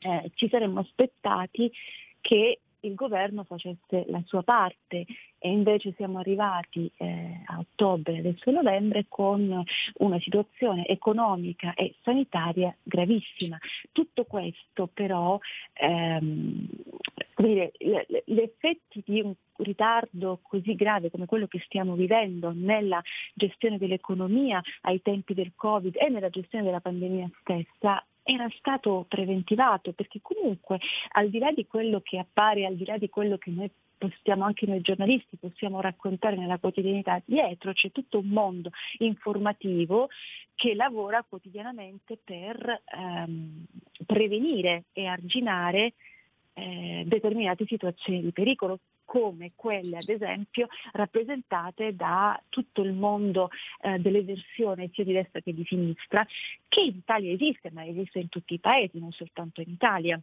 eh, ci saremmo aspettati che il governo facesse la sua parte e invece siamo arrivati eh, a ottobre, adesso novembre, con una situazione economica e sanitaria gravissima. Tutto questo però, ehm, dire, gli effetti di un ritardo così grave come quello che stiamo vivendo nella gestione dell'economia ai tempi del Covid e nella gestione della pandemia stessa era stato preventivato, perché comunque al di là di quello che appare, al di là di quello che noi possiamo anche noi giornalisti possiamo raccontare nella quotidianità, dietro c'è tutto un mondo informativo che lavora quotidianamente per ehm, prevenire e arginare eh, determinate situazioni di pericolo come quelle ad esempio rappresentate da tutto il mondo eh, dell'eversione sia di destra che di sinistra, che in Italia esiste, ma esiste in tutti i paesi, non soltanto in Italia.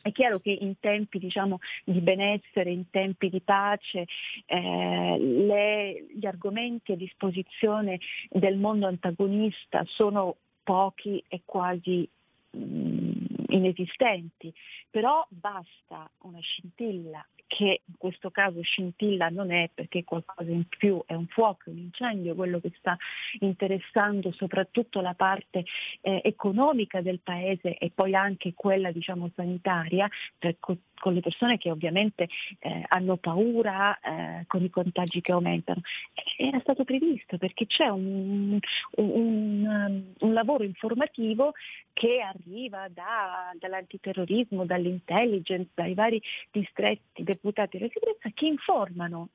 È chiaro che in tempi diciamo, di benessere, in tempi di pace, eh, le, gli argomenti a disposizione del mondo antagonista sono pochi e quasi mh, inesistenti, però basta una scintilla che in questo caso scintilla non è perché qualcosa in più, è un fuoco, un incendio, quello che sta interessando soprattutto la parte eh, economica del paese e poi anche quella diciamo sanitaria, per, con le persone che ovviamente eh, hanno paura eh, con i contagi che aumentano. Era stato previsto perché c'è un, un, un lavoro informativo che arriva da, dall'antiterrorismo, dall'intelligence, dai vari distretti deputati della sicurezza che informano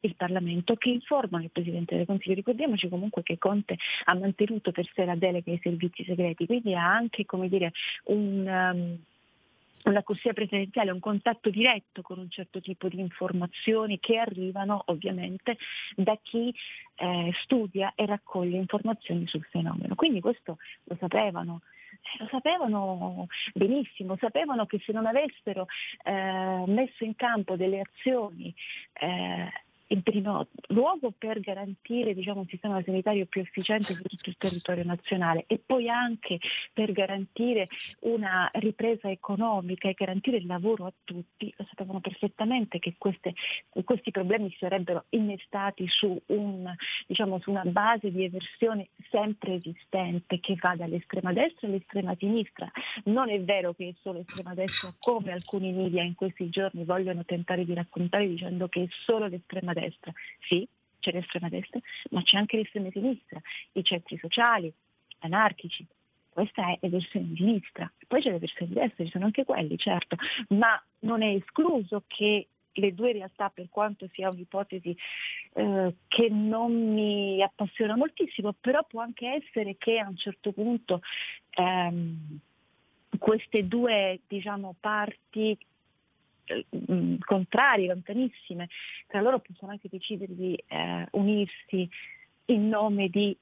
il Parlamento che informano il Presidente del Consiglio. Ricordiamoci comunque che Conte ha mantenuto per sé la delega ai servizi segreti, quindi ha anche dire, un, um, una corsia presidenziale, un contatto diretto con un certo tipo di informazioni che arrivano ovviamente da chi eh, studia e raccoglie informazioni sul fenomeno. Quindi questo lo sapevano lo sapevano benissimo, sapevano che se non avessero eh, messo in campo delle azioni eh, in primo luogo per garantire diciamo, un sistema sanitario più efficiente su tutto il territorio nazionale e poi anche per garantire una ripresa economica e garantire il lavoro a tutti, lo sapevano perfettamente che queste, questi problemi si sarebbero innestati su, un, diciamo, su una base di eversione sempre esistente che va dall'estrema destra all'estrema sinistra. Non è vero che è solo estrema destra come alcuni media in questi giorni vogliono tentare di raccontare dicendo che è solo l'estrema destra destra. Sì, c'è l'estrema destra, ma c'è anche l'estrema sinistra, i centri sociali, anarchici. Questa è la versione di sinistra. Poi c'è la versione di destra, ci sono anche quelli, certo, ma non è escluso che le due realtà, per quanto sia un'ipotesi eh, che non mi appassiona moltissimo, però può anche essere che a un certo punto ehm, queste due diciamo, parti contrarie, lontanissime, tra loro possono anche decidere di eh, unirsi in nome di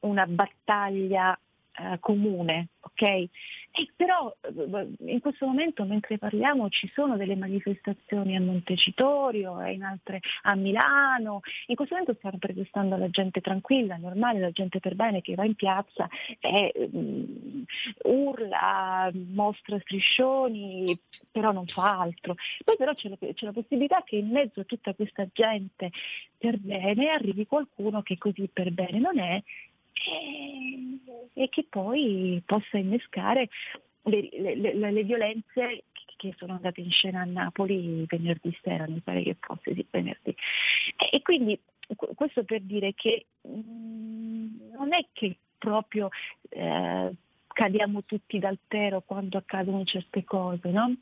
una battaglia eh, comune, ok? E però eh, in questo momento mentre parliamo ci sono delle manifestazioni a Montecitorio e in altre a Milano, in questo momento stiamo protestando la gente tranquilla, normale, la gente per bene che va in piazza e um, urla, mostra striscioni, però non fa altro. Poi però c'è la, c'è la possibilità che in mezzo a tutta questa gente per bene arrivi qualcuno che così per bene non è e, e che poi possa innescare le, le, le, le, violenze che sono andate in scena a Napoli venerdì sera, mi pare che fosse sì, venerdì. E, e quindi questo per dire che mh, mm, non è che proprio eh, cadiamo tutti dal pero quando accadono certe cose, no?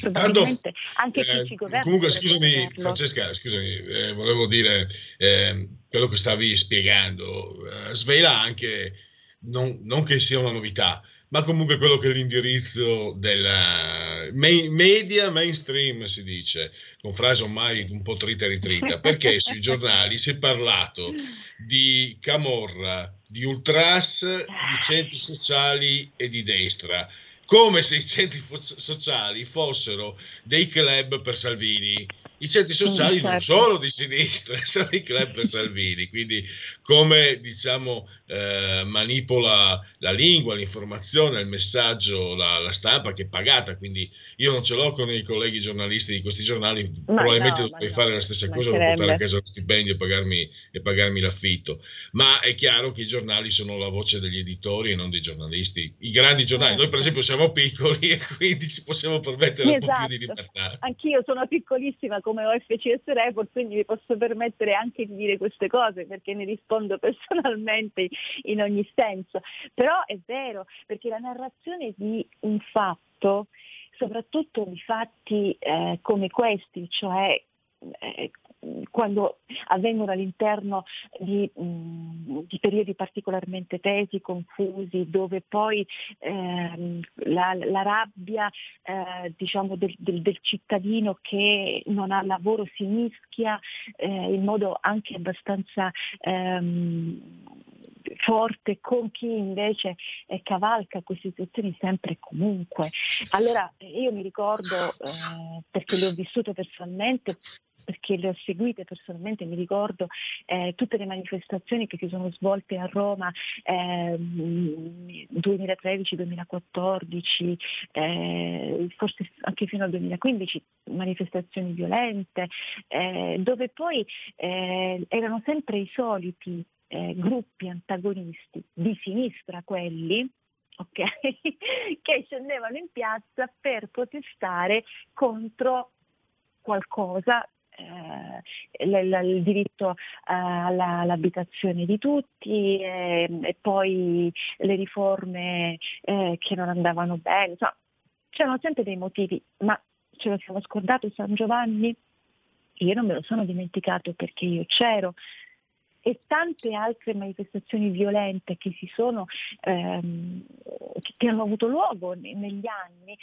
Probabilmente anche chi eh, ci governa. Comunque, scusami, Francesca, scusami, eh, volevo dire eh, quello che stavi spiegando, eh, svela anche, non, non, che sia una novità, ma comunque quello che è l'indirizzo della main, media mainstream, si dice, con frase ormai un po' trita e ritrita, perché sui giornali si è parlato di Camorra, di Ultras, di centri sociali e di destra come se i centri sociali fossero dei club per Salvini. I centri sociali mm, certo. non sono di sinistra, sono i club per Salvini, quindi come diciamo, eh, manipola la lingua, l'informazione, il messaggio, la, la, stampa che è pagata, quindi io non ce l'ho con i colleghi giornalisti di questi giornali, ma probabilmente no, dovrei no, fare la stessa cosa, portare a casa lo stipendio e pagarmi, e pagarmi, l'affitto, ma è chiaro che i giornali sono la voce degli editori e non dei giornalisti, i grandi giornali, noi per esempio siamo piccoli e quindi ci possiamo permettere esatto. un po' più di esatto. libertà. Anch'io sono piccolissima come OFCS Report, quindi mi posso permettere anche di dire queste cose perché ne rispondo personalmente in ogni senso. Però è vero, perché la narrazione di un fatto soprattutto di fatti eh, come questi, cioè eh, quando avvengono all'interno di, mm, di, periodi particolarmente tesi, confusi, dove poi ehm, la, la, rabbia eh, diciamo del, del, del, cittadino che non ha lavoro si mischia eh, in modo anche abbastanza ehm, forte con chi invece eh, cavalca queste situazioni sempre e comunque. Allora io mi ricordo, eh, perché le ho vissute personalmente, perché le ho seguite personalmente, mi ricordo eh, tutte le manifestazioni che si sono svolte a Roma eh, 2013-2014, eh, forse anche fino al 2015, manifestazioni violente, eh, dove poi eh, erano sempre i soliti eh, gruppi antagonisti, di sinistra quelli, okay, che scendevano in piazza per protestare contro qualcosa eh, l- il diritto alla- all'abitazione di tutti eh, e poi le riforme eh, che non andavano bene. Insomma, c'erano sempre dei motivi, ma ce lo siamo scordato San Giovanni? Io non me lo sono dimenticato perché io c'ero, e tante altre manifestazioni violente che, sono, ehm, che hanno avuto luogo negli anni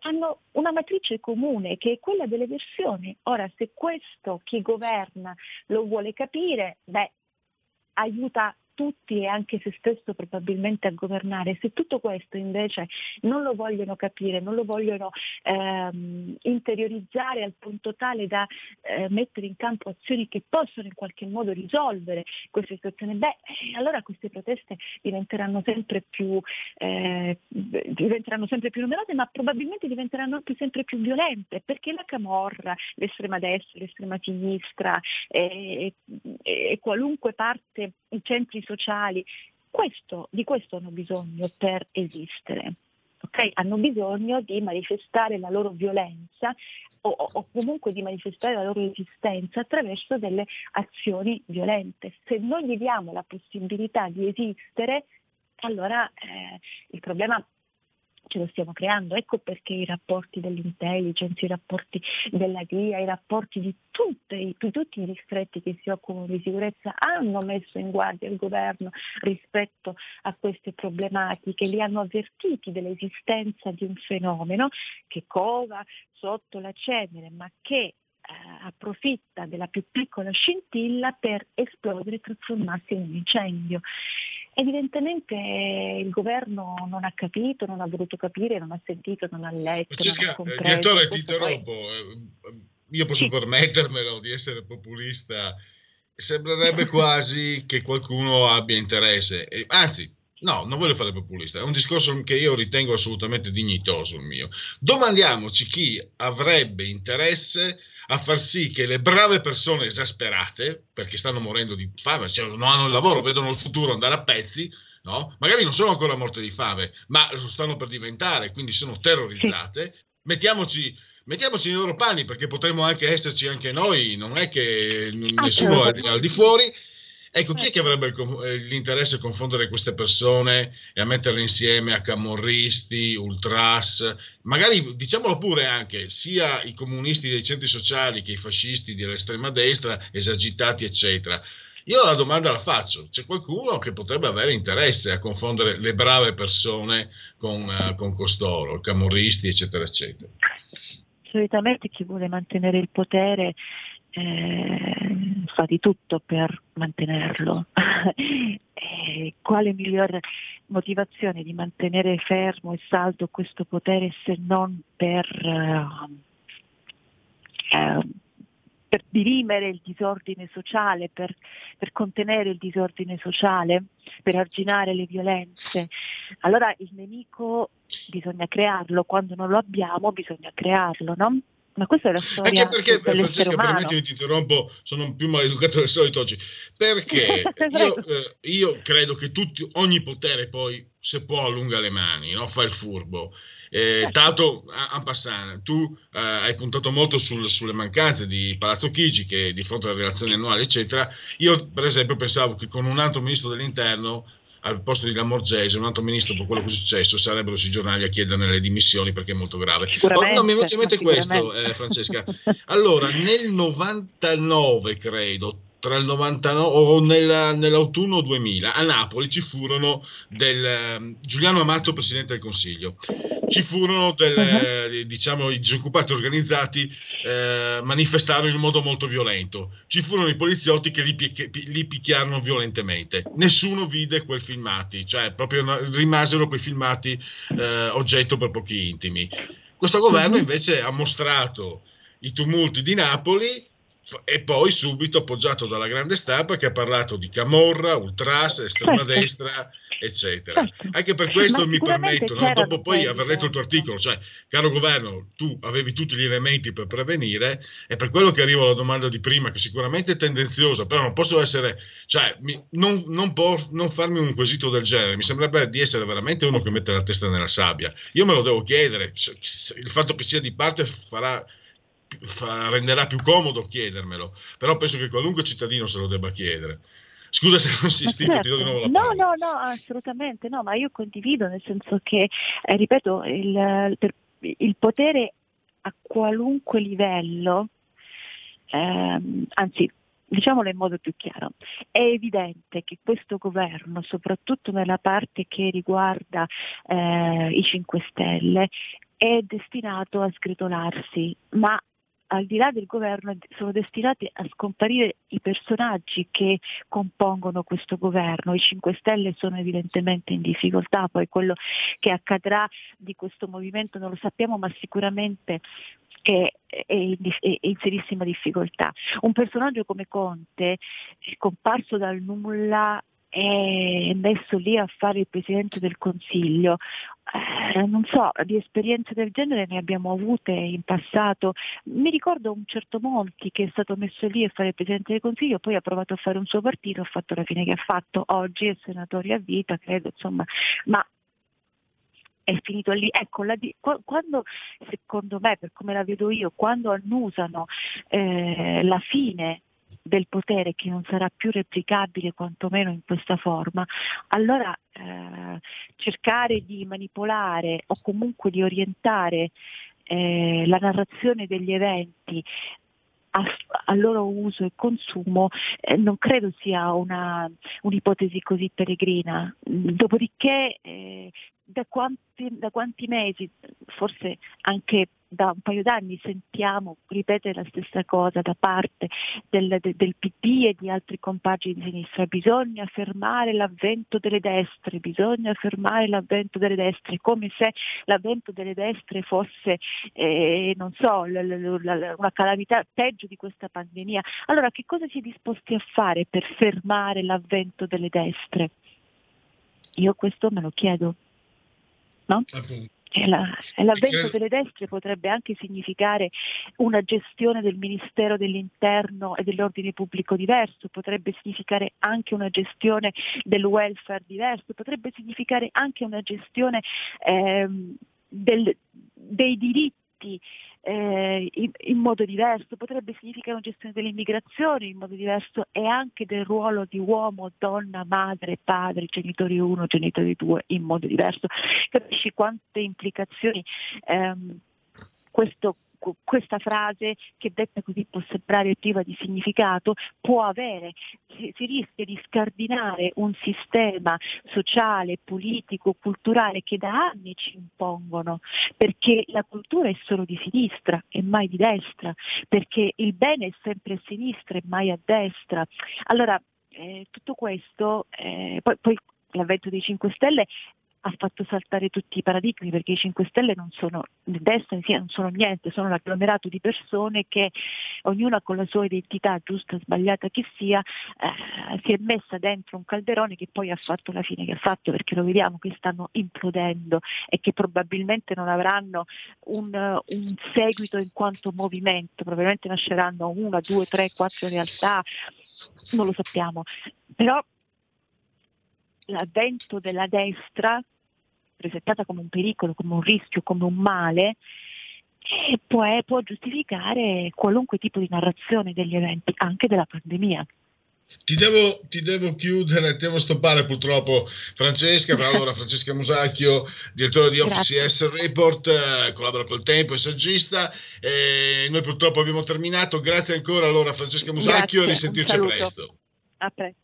hanno una matrice comune che è quella delle versioni. Ora, se questo chi governa lo vuole capire, beh, aiuta tutti e anche se stesso probabilmente a governare. Se tutto questo invece non lo vogliono capire, non lo vogliono ehm, interiorizzare al punto tale da eh, mettere in campo azioni che possono in qualche modo risolvere questa situazione, beh, allora queste proteste diventeranno sempre più, eh, diventeranno sempre più numerose, ma probabilmente diventeranno anche sempre più violente, perché la camorra, l'estrema destra, l'estrema sinistra e, e, e qualunque parte, i centri sociali. Questo, di questo hanno bisogno per esistere. Okay? Hanno bisogno di manifestare la loro violenza o, o, comunque di manifestare la loro esistenza attraverso delle azioni violente. Se non gli diamo la possibilità di esistere, allora eh, il problema ce lo stiamo creando. Ecco perché i rapporti dell'intelligence, i rapporti della DIA, i rapporti di, tutte, tutti i distretti che si occupano di sicurezza hanno messo in guardia il governo rispetto a queste problematiche, li hanno avvertiti dell'esistenza di un fenomeno che cova sotto la cenere, ma che approfitta della più piccola scintilla per esplodere e trasformarsi in un incendio. Evidentemente il governo non ha capito, non ha voluto capire, non ha sentito, non ha letto. Francesca, non ha eh, compreso, direttore, ti tutto poi- interrompo. eh, Io posso permettermelo di essere populista. Sembrerebbe quasi che qualcuno abbia interesse. Anzi, no, non voglio fare populista. È un discorso che io ritengo assolutamente dignitoso il mio. Domandiamoci chi avrebbe interesse a far sì che le brave persone esasperate, perché stanno morendo di fame, cioè non hanno il lavoro, vedono il futuro andare a pezzi, no? magari non sono ancora morte di fame, ma lo stanno per diventare, quindi sono terrorizzate, mettiamoci, mettiamoci nei loro panni, perché potremmo anche esserci anche noi, non è che n- nessuno al, al di fuori. Ecco, chi è che avrebbe il conf- eh, l'interesse a confondere queste persone e a metterle insieme a camorristi, ultras, magari diciamolo pure anche, sia i comunisti dei centri sociali che i fascisti dell'estrema destra, esagitati, eccetera. Io la domanda la faccio, c'è qualcuno che potrebbe avere interesse a confondere le brave persone con, eh, con costoro, camorristi, eccetera, eccetera? solitamente chi vuole mantenere il potere eh, fa di tutto per mantenerlo. E quale migliore motivazione di mantenere fermo e saldo questo potere se non per, eh, eh, per dirimere il disordine sociale, per, per contenere il disordine sociale, per arginare le violenze? Allora il nemico bisogna crearlo, quando non lo abbiamo bisogna crearlo, no? Ma questa è la storia Anche perché, Francesca, permettimi, ti interrompo, sono più maleducato del solito oggi. Perché io, eh, io credo che tutti, ogni potere poi, se può, allunga le mani, no? fa il furbo. Eh, tanto, en passant, tu eh, hai puntato molto sul- sulle mancanze di Palazzo Chigi, che di fronte alle relazioni annuali, eccetera. Io, per esempio, pensavo che con un altro ministro dell'interno al posto di Lamorgese, un altro ministro per quello che è successo, sarebbero sui giornali a chiederne le dimissioni perché è molto grave. Oh, no, mi è venuto in mente questo, eh, Francesca. Allora, nel 99, credo, tra il 99 o nella- nell'autunno 2000, a Napoli ci furono del ehm, Giuliano Amato, presidente del Consiglio. Ci furono del, eh, diciamo, i disoccupati organizzati eh, manifestarono in modo molto violento. Ci furono i poliziotti che li, picchi- li picchiarono violentemente. Nessuno vide quei filmati, cioè proprio rimasero quei filmati eh, oggetto per pochi intimi. Questo governo invece ha mostrato i tumulti di Napoli e poi subito appoggiato dalla grande stampa che ha parlato di Camorra, Ultras, estrema Certo. destra, eccetera. Anche per questo Ma mi permetto, no, dopo poi aver letto il tuo articolo, cioè, caro governo, tu avevi tutti gli elementi per prevenire, è per quello che arrivo alla domanda di prima, che sicuramente è tendenziosa, però non posso essere, cioè, mi- non, non po- non farmi un quesito del genere, mi sembrerebbe di essere veramente uno che mette la testa nella sabbia. Io me lo devo chiedere, il fatto che sia di parte farà fa- renderà più comodo chiedermelo, però penso che qualunque cittadino se lo debba chiedere. Scusa se non Ma insistito, ti do di certo. nuovo la No, parola. no, no, assolutamente no, ma io condivido nel senso che, eh, ripeto, il, per- il potere a qualunque livello, ehm, anzi, diciamolo in modo più chiaro, è evidente che questo governo, soprattutto nella parte che riguarda eh, i 5 Stelle, è destinato a sgretolarsi, ma al di là del governo sono destinati a scomparire i personaggi che compongono questo governo. I 5 Stelle sono evidentemente in difficoltà, poi quello che accadrà di questo movimento non lo sappiamo, ma sicuramente è, in, serissima difficoltà. Un personaggio come Conte, scomparso dal nulla e messo lì a fare il Presidente del Consiglio, eh, non so, di esperienze del genere ne abbiamo avute in passato. Mi ricordo un certo Monti che è stato messo lì a fare il Presidente del Consiglio, poi ha provato a fare un suo partito, ha fatto la fine che ha fatto, oggi è senatore a vita, credo, insomma, ma è finito lì. Ecco, la quando, secondo me, per come la vedo io, quando annusano eh, la fine del potere che non sarà più replicabile quantomeno in questa forma, allora eh, cercare di manipolare o comunque di orientare eh, la narrazione degli eventi a, a loro uso e consumo eh, non credo sia una, un'ipotesi così peregrina. Dopodiché eh, da, quanti, da quanti mesi, forse anche da un paio d'anni, sentiamo ripetere la stessa cosa da parte del, de- del PD e di altri compagni di sinistra. Bisogna fermare l'avvento delle destre, bisogna fermare l'avvento delle destre, come se l'avvento delle destre fosse, eh, non so, l- l- l- una calamità peggio di questa pandemia. Allora, che cosa si è disposti a fare per fermare l'avvento delle destre? Io questo me lo chiedo. No? L'avvento credo- delle destre potrebbe anche significare una gestione del Ministero dell'Interno e dell'ordine pubblico diverso, potrebbe significare anche una gestione del welfare diverso, potrebbe significare anche una gestione ehm, del- dei diritti eh, in, in modo diverso, potrebbe significare una gestione dell'immigrazione in modo diverso e anche del ruolo di uomo, donna, madre, padre, genitori 1, genitori 2 in modo diverso. Capisci quante implicazioni ehm, questo- questa frase che detta così può sembrare priva di significato può avere, si, si rischia di scardinare un sistema sociale, politico, culturale che da anni ci impongono, perché la cultura è solo di sinistra e mai di destra, perché il bene è sempre a sinistra e mai a destra. Allora, eh, tutto questo, eh, poi, poi l'avvento dei 5 Stelle ha fatto saltare tutti i paradigmi perché i 5 Stelle non sono né destra sinistra, non sono niente, sono un agglomerato di persone che ognuna con la sua identità, giusta sbagliata che sia, eh, si è messa dentro un calderone che poi ha fatto la fine che ha fatto perché lo vediamo che stanno implodendo e che probabilmente non avranno un, un seguito in quanto movimento, probabilmente nasceranno una, due, tre, quattro realtà, non lo sappiamo. Però l'avvento della destra presentata come un pericolo, come un rischio, come un male, e può, può giustificare qualunque tipo di narrazione degli eventi, anche della pandemia. Ti devo, ti devo, chiudere, ti devo stoppare purtroppo Francesca, allora Francesca Musacchio, direttore di Office S Report, eh, collabora col Tempo, è saggista, eh, noi purtroppo abbiamo terminato, grazie ancora allora Francesca Musacchio, Grazie, risentirci a saluto. presto. A presto.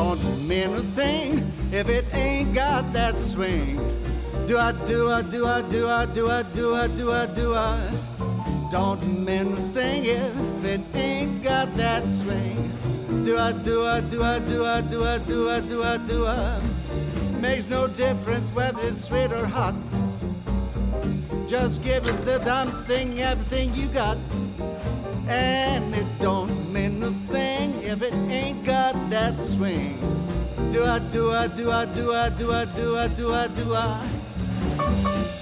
Don't mean a thing if it ain't got that swing. Do I do I do I do I do I do I do I do I don't mean a thing if it ain't got that swing. Do I do I do I do I do I do I do I do I makes no difference whether it's sweet or hot. Just give it the damn thing, everything you got. And it don't mean a thing if it ain't got that swing. Do I do I do I do I do I do I do I do I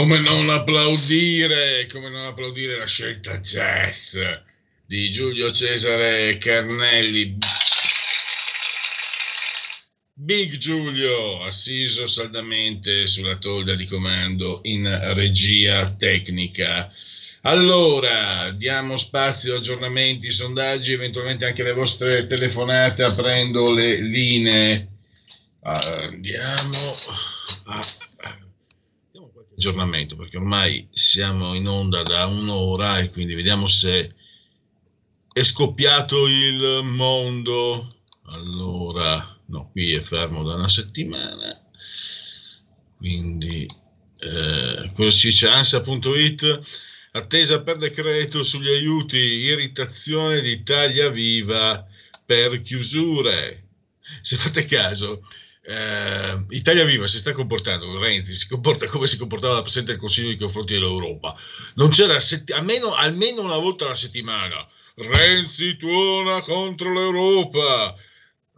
Come non applaudire, come non applaudire la scelta jazz di Giulio Cesare Carnelli. Big Giulio, assiso saldamente sulla tolda di comando in regia tecnica. Allora, diamo spazio, aggiornamenti, sondaggi, eventualmente anche le vostre telefonate aprendo le linee. Andiamo a, aggiornamento perché ormai siamo in onda da un'ora e quindi vediamo se è scoppiato il mondo. Allora, no, qui è fermo da una settimana. Quindi, eh, cosa ci dice ansia.it? attesa per decreto sugli aiuti, irritazione di taglia viva per chiusure. Se fate caso, eh, Italia Viva si sta comportando, Renzi si comporta come si comportava la Presidente del Consiglio nei confronti dell'Europa. Non c'era setti- almeno, almeno una volta alla settimana. Renzi tuona contro l'Europa.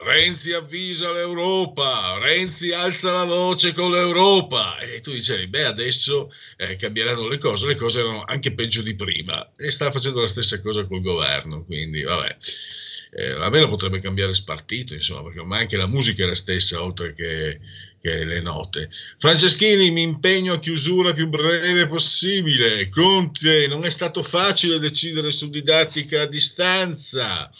Renzi avvisa l'Europa, Renzi alza la voce con l'Europa e tu dicevi, beh adesso eh, cambieranno le cose, le cose erano anche peggio di prima e sta facendo la stessa cosa col governo, quindi vabbè, eh, almeno potrebbe cambiare spartito, insomma, perché ormai anche la musica è la stessa oltre che, che le note. Franceschini, mi impegno a chiusura più breve possibile, Conte, non è stato facile decidere su didattica a distanza.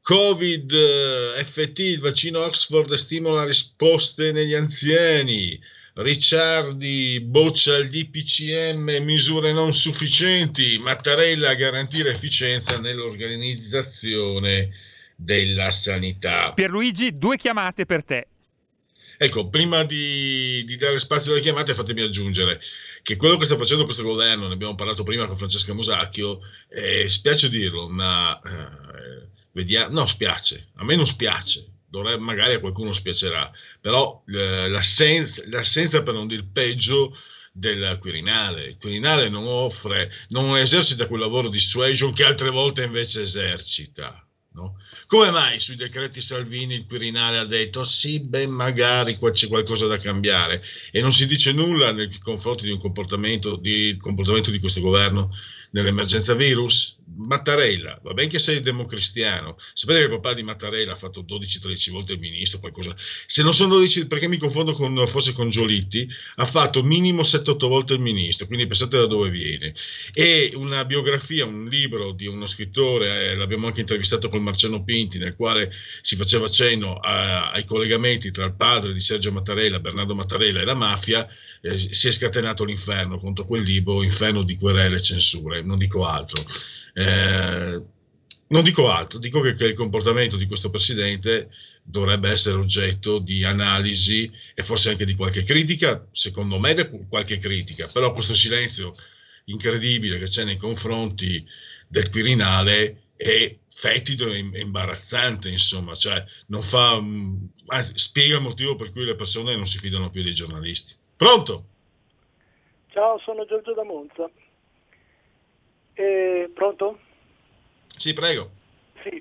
Covid, eh, FT, il vaccino Oxford stimola risposte negli anziani. Ricciardi boccia il DPCM, misure non sufficienti. Mattarella a garantire efficienza nell'organizzazione della sanità. Pierluigi, due chiamate per te. Ecco, prima di, di, dare spazio alle chiamate, fatemi aggiungere che quello che sta facendo questo governo, ne abbiamo parlato prima con Francesca Musacchio, eh, spiace dirlo, ma eh, vediamo, no, spiace, a me non spiace, dovrebbe, magari a qualcuno spiacerà, però eh, l'assenza, l'assenza, per non dire peggio, del Quirinale. Il Quirinale non offre, non esercita quel lavoro di suasion che altre volte invece esercita. No? Come mai sui decreti Salvini il Quirinale ha detto sì, beh, magari qua c'è qualcosa da cambiare e non si dice nulla nei confronti di un comportamento di, comportamento di questo governo nell'emergenza virus? Mattarella, va bene che sei democristiano, sapete che papà di Mattarella ha fatto 12-13 volte il ministro, qualcosa. Se non sono 12, perché mi confondo con, forse con Giolitti, ha fatto minimo 7-8 volte il ministro, quindi pensate da dove viene. E una biografia, un libro di uno scrittore, eh, l'abbiamo anche intervistato con Marciano Pinti, nel quale si faceva cenno a, ai collegamenti tra il padre di Sergio Mattarella, Bernardo Mattarella e la mafia, eh, si è scatenato l'inferno contro quel libro, inferno di querele e censure, non dico altro. Eh, non dico altro, dico che, che, il comportamento di questo presidente dovrebbe essere oggetto di analisi e forse anche di qualche critica, secondo me qualche critica, però questo silenzio incredibile che c'è nei confronti del Quirinale è fetido e imbarazzante, insomma, cioè non fa, mm, anzi, spiega il motivo per cui le persone non si fidano più dei giornalisti. Pronto? Ciao, sono Giorgio da Monza. Eh, pronto? Sì, prego. Sì.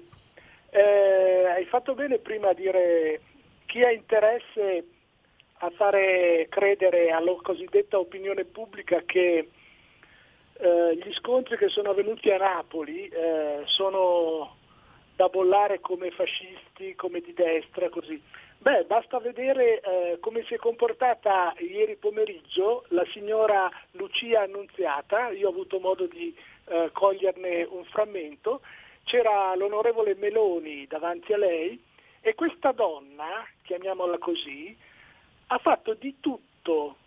Eh, hai fatto bene prima a dire chi ha interesse a fare credere alla cosiddetta opinione pubblica che eh, gli scontri che sono avvenuti a Napoli eh, sono da bollare come fascisti, come di destra, così. Beh, basta vedere eh, come si è comportata ieri pomeriggio la signora Lucia Annunziata, io ho avuto modo di eh, coglierne un frammento, c'era l'onorevole Meloni davanti a lei e questa donna, chiamiamola così, ha fatto di tutto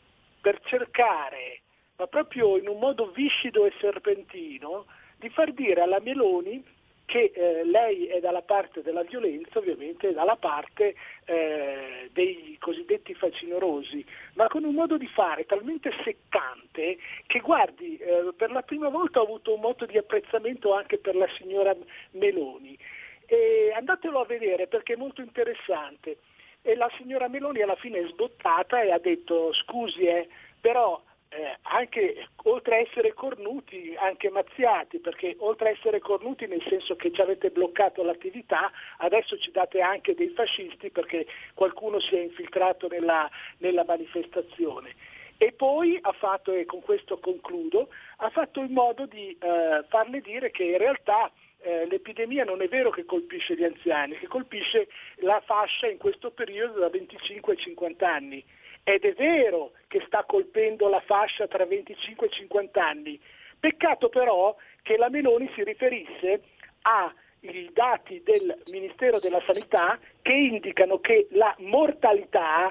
per cercare, ma proprio in un modo viscido e serpentino, di far dire alla Meloni che eh, lei è dalla parte della violenza, ovviamente dalla parte eh, dei cosiddetti facinorosi, ma con un modo di fare talmente seccante che guardi, eh, per la prima volta ho avuto un moto di apprezzamento anche per la signora Meloni. E andatelo a vedere perché è molto interessante. E la signora Meloni alla fine è sbottata e ha detto scusi, eh, però eh, anche oltre a essere cornuti, anche mazziati, perché oltre a essere cornuti nel senso che ci avete bloccato l'attività, adesso ci date anche dei fascisti perché qualcuno si è infiltrato nella, nella manifestazione. E poi ha fatto, e con questo concludo, ha fatto in modo di eh, farle dire che in realtà eh, l'epidemia non è vero che colpisce gli anziani, che colpisce la fascia in questo periodo da 25 ai 50 anni. Ed è vero che sta colpendo la fascia tra 25 e 50 anni. Peccato però che la Meloni si riferisse ai dati del Ministero della Sanità che indicano che la mortalità,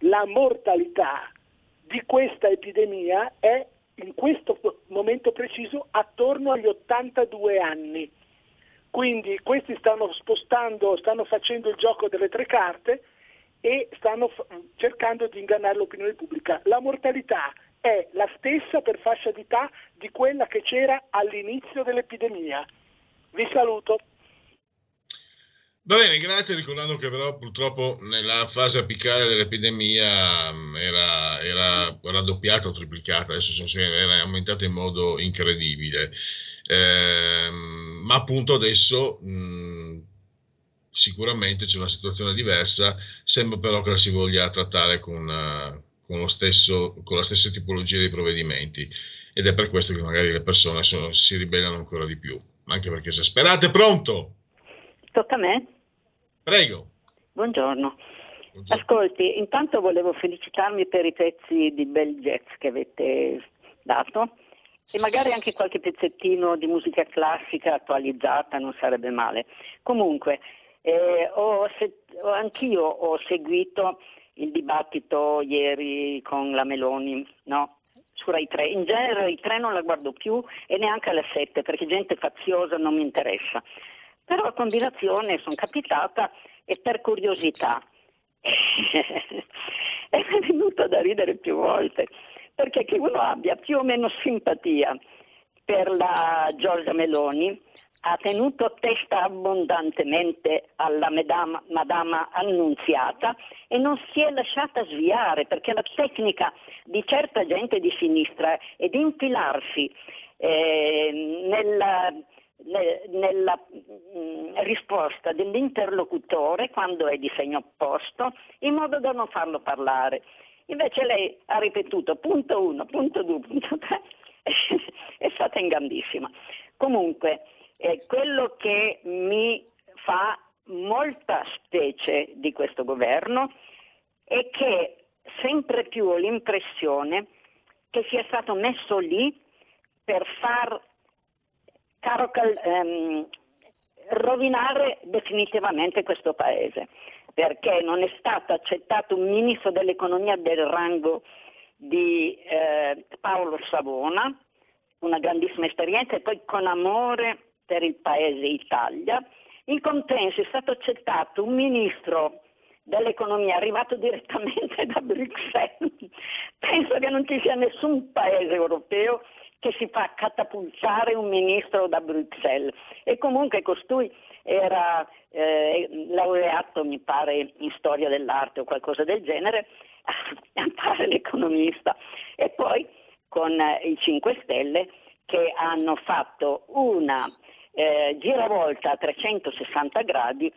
la mortalità di questa epidemia è in questo momento preciso attorno agli 82 anni. Quindi questi stanno spostando, stanno facendo il gioco delle tre carte e stanno f- cercando di ingannare l'opinione pubblica. La mortalità è la stessa per fascia d'età di quella che c'era all'inizio dell'epidemia. Vi saluto. Va bene, grazie, ricordando che però purtroppo nella fase apicale dell'epidemia mm, era, era raddoppiata o triplicata, adesso era aumentato in modo incredibile, eh, ma appunto adesso mh, mm, sicuramente c'è una situazione diversa, sembra però che la si voglia trattare con, uh, con, stesso, con la stessa tipologia di provvedimenti ed è per questo che magari le persone sono, si ribellano ancora di più, anche perché esasperate. Pronto? Tocca a me. Prego. Buongiorno. Buongiorno. Ascolti, intanto volevo felicitarmi per i pezzi di bel jazz che avete dato e magari anche qualche pezzettino di musica classica attualizzata non sarebbe male. Comunque, eh, ho se- anch'io ho seguito il dibattito ieri con la Meloni, no? su Rai 3. In genere Rai 3 non la guardo più e neanche alla 7 perché gente faziosa non mi interessa però a combinazione sono capitata e per curiosità è venuto da ridere più volte, perché che uno abbia più o meno simpatia per la Giorgia Meloni ha tenuto testa abbondantemente alla Madama, Madama Annunziata e non si è lasciata sviare perché la tecnica di certa gente di sinistra è di infilarsi eh, nella nella mm, risposta dell'interlocutore quando è di segno opposto in modo da non farlo parlare. Invece lei ha ripetuto punto 1, punto 2, punto 3, è stata ingandissima. Comunque, eh, quello che mi fa molta specie di questo governo è che sempre più ho l'impressione che sia stato messo lì per far caro ehm, rovinare definitivamente questo paese, perché non è stato accettato un ministro dell'economia del rango di eh, Paolo Savona, una grandissima esperienza e poi con amore per il paese Italia. In compenso è stato accettato un ministro dell'economia arrivato direttamente da Bruxelles. Penso che non ci sia nessun paese europeo che si fa catapultare un ministro da Bruxelles e comunque costui era eh, laureato mi pare in storia dell'arte o qualcosa del genere, pare l'economista e poi con eh, i 5 Stelle che hanno fatto una eh, giravolta a 360 gradi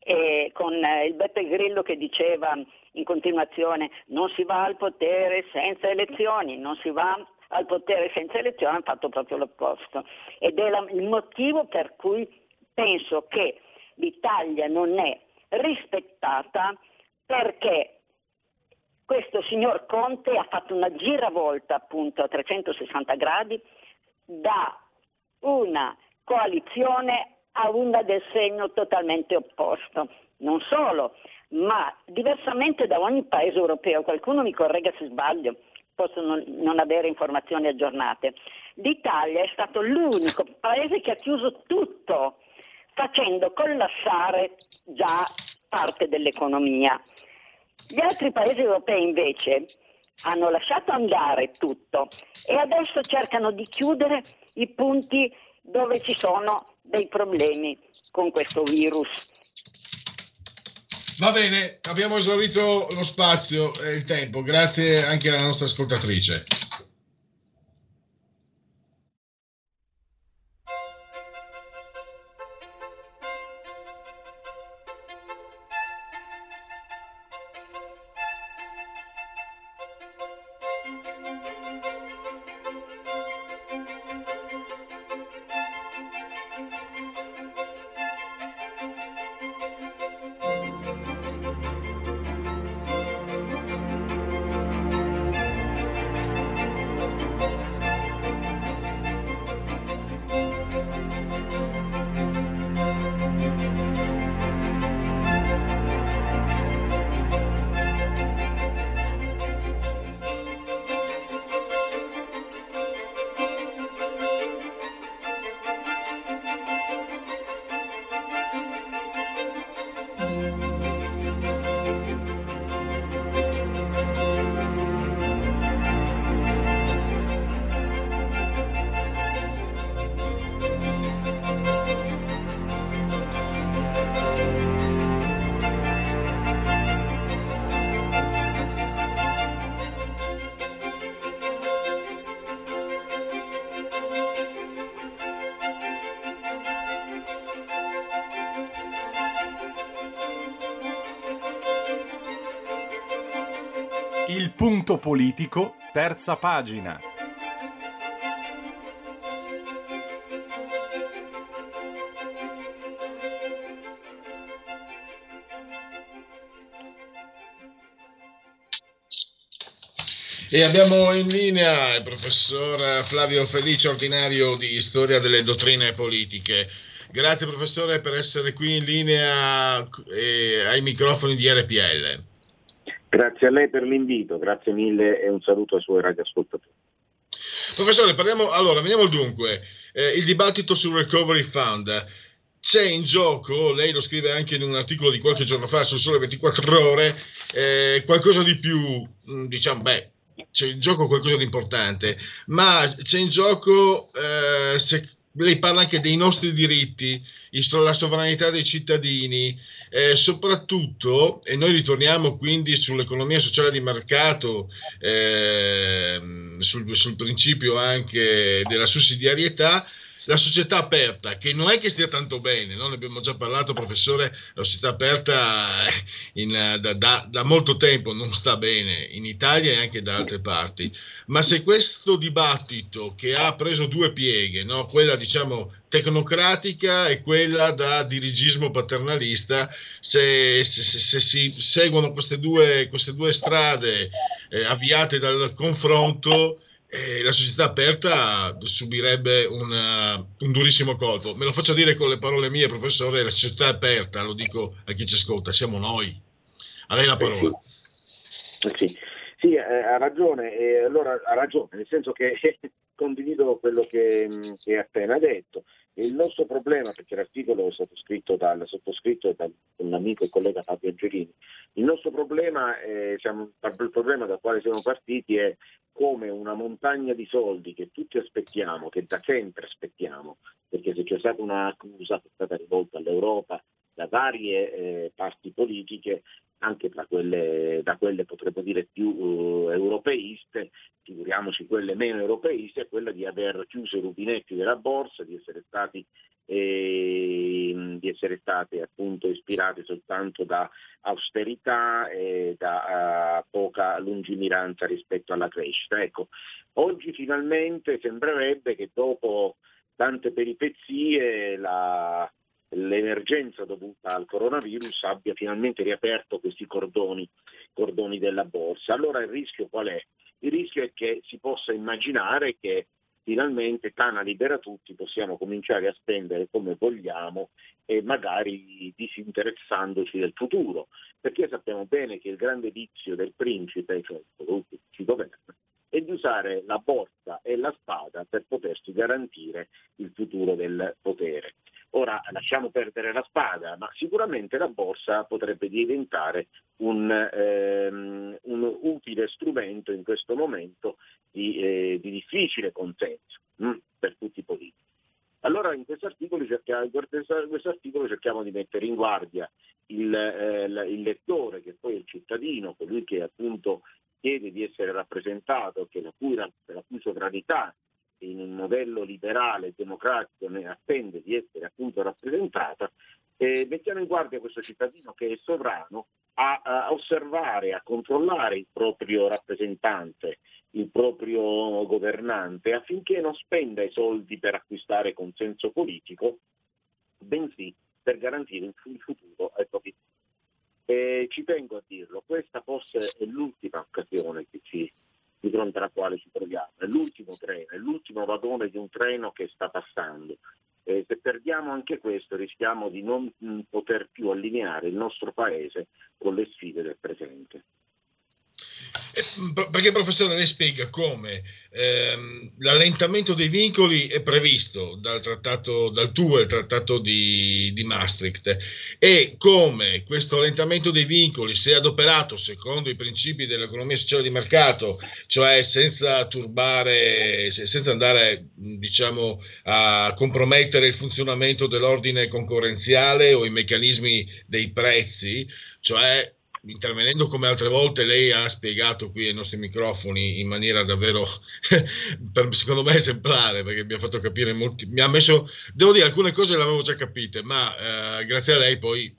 e con eh, il Beppe Grillo che diceva in continuazione non si va al potere senza elezioni, non si va al potere senza elezione hanno fatto proprio l'opposto. Ed è la, il motivo per cui penso che l'Italia non è rispettata perché questo signor Conte ha fatto una giravolta appunto a 360 gradi da una coalizione a una del segno totalmente opposto. Non solo, ma diversamente da ogni paese europeo, qualcuno mi corregga se sbaglio, posso non avere informazioni aggiornate. L'Italia è stato l'unico paese che ha chiuso tutto, facendo collassare già parte dell'economia. Gli altri paesi europei invece hanno lasciato andare tutto e adesso cercano di chiudere i punti dove ci sono dei problemi con questo virus. Va bene, abbiamo esaurito lo spazio e il tempo. Grazie anche alla nostra ascoltatrice. Punto politico, terza pagina. E abbiamo in linea il professor Flavio Felice, ordinario di Storia delle Dottrine Politiche. Grazie professore per essere qui in linea eh, ai microfoni di RPL. Grazie a lei per l'invito, grazie mille e un saluto ai suoi radioascoltatori. Professore, parliamo, allora, veniamo dunque. Eh, il dibattito sul Recovery Fund. C'è in gioco, lei lo scrive anche in un articolo di qualche giorno fa sul Sole 24 Ore, eh, qualcosa di più, diciamo, beh, c'è in gioco qualcosa di importante, ma c'è in gioco, eh, se, lei parla anche dei nostri diritti, la sovranità dei cittadini, eh, soprattutto, e noi ritorniamo quindi sull'economia sociale di mercato, eh, sul, sul principio anche della sussidiarietà, la società aperta, che non è che stia tanto bene, no? ne abbiamo già parlato, professore, la società aperta in, da, da, da, molto tempo non sta bene in Italia e anche da altre parti. Ma se questo dibattito che ha preso due pieghe, no? quella diciamo tecnocratica e quella da dirigismo paternalista, se, se, se, se si seguono queste due, queste due strade eh, avviate dal confronto, eh, la società aperta subirebbe una, un durissimo colpo. Me lo faccio dire con le parole mie, professore, la società aperta, lo dico a chi ci ascolta, siamo noi. A lei la parola. Eh sì, sì. sì eh, ha ragione, eh, allora ha ragione, nel senso che condivido quello che, che ha appena detto. Il nostro problema, perché l'articolo è stato scritto dal sottoscritto da un amico e collega Fabio Angelini, il nostro problema, è, diciamo, il problema dal quale siamo partiti è come una montagna di soldi che tutti aspettiamo, che da sempre aspettiamo, perché se c'è stata un'accusa che è stata rivolta all'Europa da varie eh, parti politiche, anche tra quelle, da quelle potremmo dire più uh, europeiste, figuriamoci quelle meno europeiste, è quella di aver chiuso i rubinetti della borsa, di essere stati eh, di essere state appunto ispirate soltanto da austerità e da uh, poca lungimiranza rispetto alla crescita. Ecco, oggi finalmente sembrerebbe che dopo tante peripezie la, l'emergenza dovuta al coronavirus abbia finalmente riaperto questi cordoni, cordoni della borsa. Allora il rischio qual è? Il rischio è che si possa immaginare che finalmente Tana libera tutti, possiamo cominciare a spendere come vogliamo e magari disinteressandoci del futuro, perché sappiamo bene che il grande vizio del principe, cioè colui che ci governa, è di usare la borsa e la spada per potersi garantire il futuro del potere. Ora lasciamo perdere la spada, ma sicuramente la borsa potrebbe diventare un, ehm, un utile strumento in questo momento di, eh, di difficile consenso hm, per tutti i politici. Allora in questo articolo cerchiamo, cerchiamo di mettere in guardia il, eh, il, lettore, che poi è il cittadino, colui che appunto chiede di essere rappresentato, che la cui, la cui sovranità in un modello liberale e democratico ne attende di essere appunto rappresentata, eh, mettiamo in guardia questo cittadino che è sovrano a, a, osservare, a controllare il proprio rappresentante, il proprio governante, affinché non spenda i soldi per acquistare consenso politico, bensì per garantire il futuro ai propri e ci tengo a dirlo, questa forse è l'ultima occasione che ci di fronte alla quale ci troviamo. È l'ultimo treno, è l'ultimo vagone di un treno che sta passando. E se perdiamo anche questo rischiamo di non mm, poter più allineare il nostro Paese con le sfide del presente. Perché professore lei spiega come ehm, l'allentamento dei vincoli è previsto dal trattato, dal tuo il trattato di, di, Maastricht e come questo allentamento dei vincoli se adoperato secondo i principi dell'economia sociale di mercato, cioè senza turbare, senza andare diciamo a compromettere il funzionamento dell'ordine concorrenziale o i meccanismi dei prezzi, cioè intervenendo come altre volte lei ha spiegato qui ai nostri microfoni in maniera davvero per, secondo me esemplare perché mi ha fatto capire molti mi ha messo devo dire alcune cose le avevo già capite ma eh, grazie a lei poi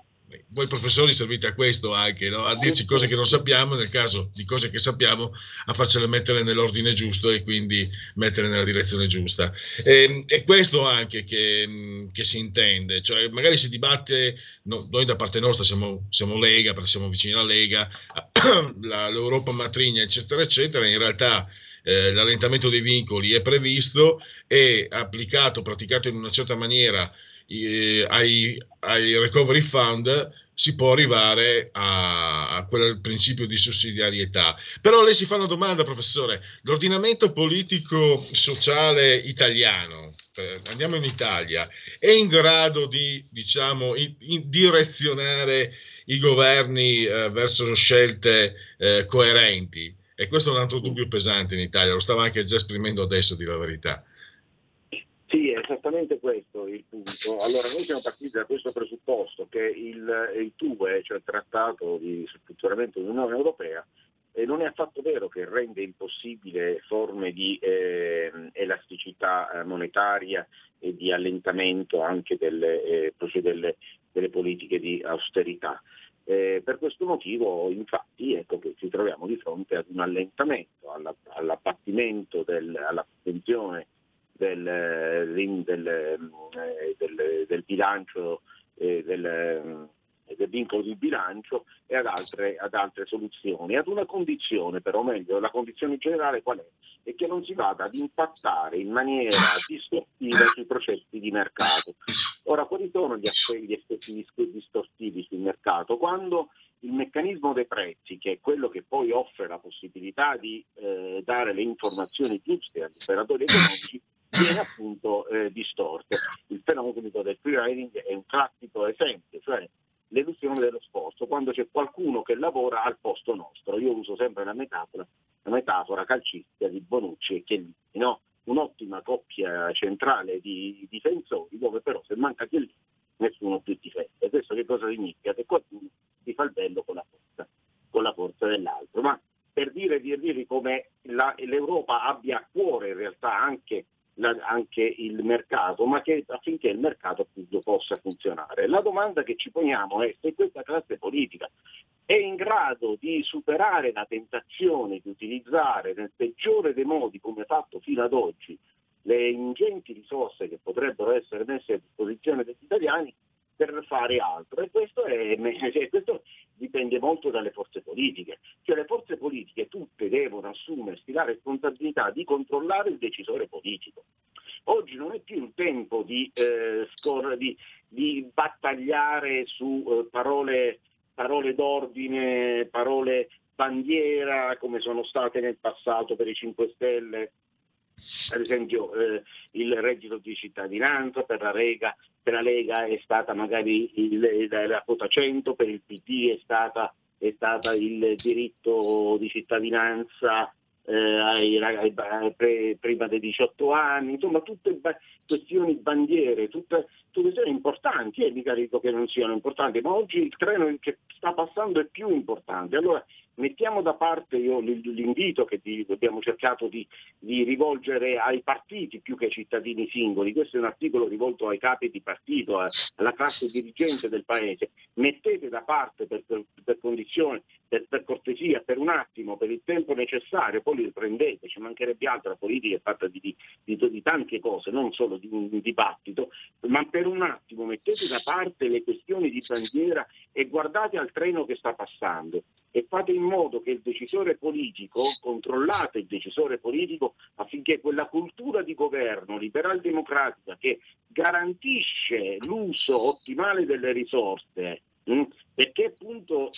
voi professori servite a questo anche, no? a dirci cose che non sappiamo, nel caso di cose che sappiamo, a farcele mettere nell'ordine giusto e quindi mettere nella direzione giusta. E, è questo anche che, che, si intende, cioè magari si dibatte, no, noi da parte nostra siamo, siamo, Lega, perché siamo vicini alla Lega, la, l'Europa matrigna, eccetera, eccetera, in realtà eh, l'allentamento dei vincoli è previsto e applicato, praticato in una certa maniera eh, ai, ai, recovery fund si può arrivare a, a quel principio di sussidiarietà. Però lei si fa una domanda, professore, l'ordinamento politico sociale italiano, eh, andiamo in Italia, è in grado di, diciamo, in, in direzionare i governi eh, verso scelte eh, coerenti? E questo è un altro dubbio pesante in Italia, lo stava anche già esprimendo adesso, dire la verità. Sì, è esattamente questo il punto. Allora, noi siamo partiti da questo presupposto che il, il TUE, cioè il Trattato di funzionamento dell'Unione Europea, eh, non è affatto vero che rende impossibile forme di eh, elasticità monetaria e di allentamento anche delle, eh, delle, delle politiche di austerità. Eh, per questo motivo, infatti, ecco che ci troviamo di fronte ad un allentamento, alla, all'abbattimento, del, alla del, del, eh, del, del bilancio eh, del, del vincolo di bilancio e ad altre, ad altre, soluzioni, ad una condizione però, meglio, la condizione generale qual è? È che non si vada ad impattare in maniera distorsiva sui processi di mercato. Ora, quali sono gli effetti distorsivi sul mercato? Quando il meccanismo dei prezzi, che è quello che poi offre la possibilità di eh, dare le informazioni giuste agli operatori economici, viene appunto eh, distorto. Il fenomeno del free riding è un classico esempio, cioè l'elusione dello sforzo, quando c'è qualcuno che lavora al posto nostro. Io uso sempre la metafora, la metafora calcistica di Bonucci e Chiellini, no? un'ottima coppia centrale di difensori dove però se manca Chiellini nessuno più difende. Questo che cosa significa? Che qualcuno si fa il bello con la forza, con la forza dell'altro. Ma per dire, dire come la, l'Europa abbia a cuore in realtà anche la, anche il mercato, ma che affinché il mercato appunto possa funzionare. La domanda che ci poniamo è se questa classe politica è in grado di superare la tentazione di utilizzare nel peggiore dei modi, come fatto fino ad oggi, le ingenti risorse che potrebbero essere messe a disposizione degli italiani per fare altro. E questo, è, questo, dipende molto dalle forze politiche, cioè le forze politiche tutte devono assumersi la responsabilità di controllare il decisore politico. Oggi non è più il tempo di, eh, scor- di, di battagliare su eh, parole, parole d'ordine, parole bandiera come sono state nel passato per i 5 Stelle ad esempio eh, il reddito di cittadinanza per la, Lega, per la Lega è stata magari il, la quota 100, per il PD è stata, è stata il diritto di cittadinanza eh, ai, ai, ai, prima dei 18 anni, insomma tutte questioni bandiere, tutte, tutte questioni importanti, e mica dico che non siano importanti, ma oggi il treno che sta passando è più importante. Allora mettiamo da parte io l'invito che abbiamo cercato di, di, rivolgere ai partiti più che ai cittadini singoli, questo è un articolo rivolto ai capi di partito, alla classe dirigente del Paese, mettete da parte per, per, per condizione, per, per, cortesia, per un attimo, per il tempo necessario, poi li riprendete, ci mancherebbe altro, la politica è fatta di, di, di tante cose, non solo di un dibattito, ma per un attimo mettete da parte le questioni di bandiera e guardate al treno che sta passando e fate in modo che il decisore politico, controllate il decisore politico affinché quella cultura di governo liberal-democratica che garantisce l'uso ottimale delle risorse, mm, perché appunto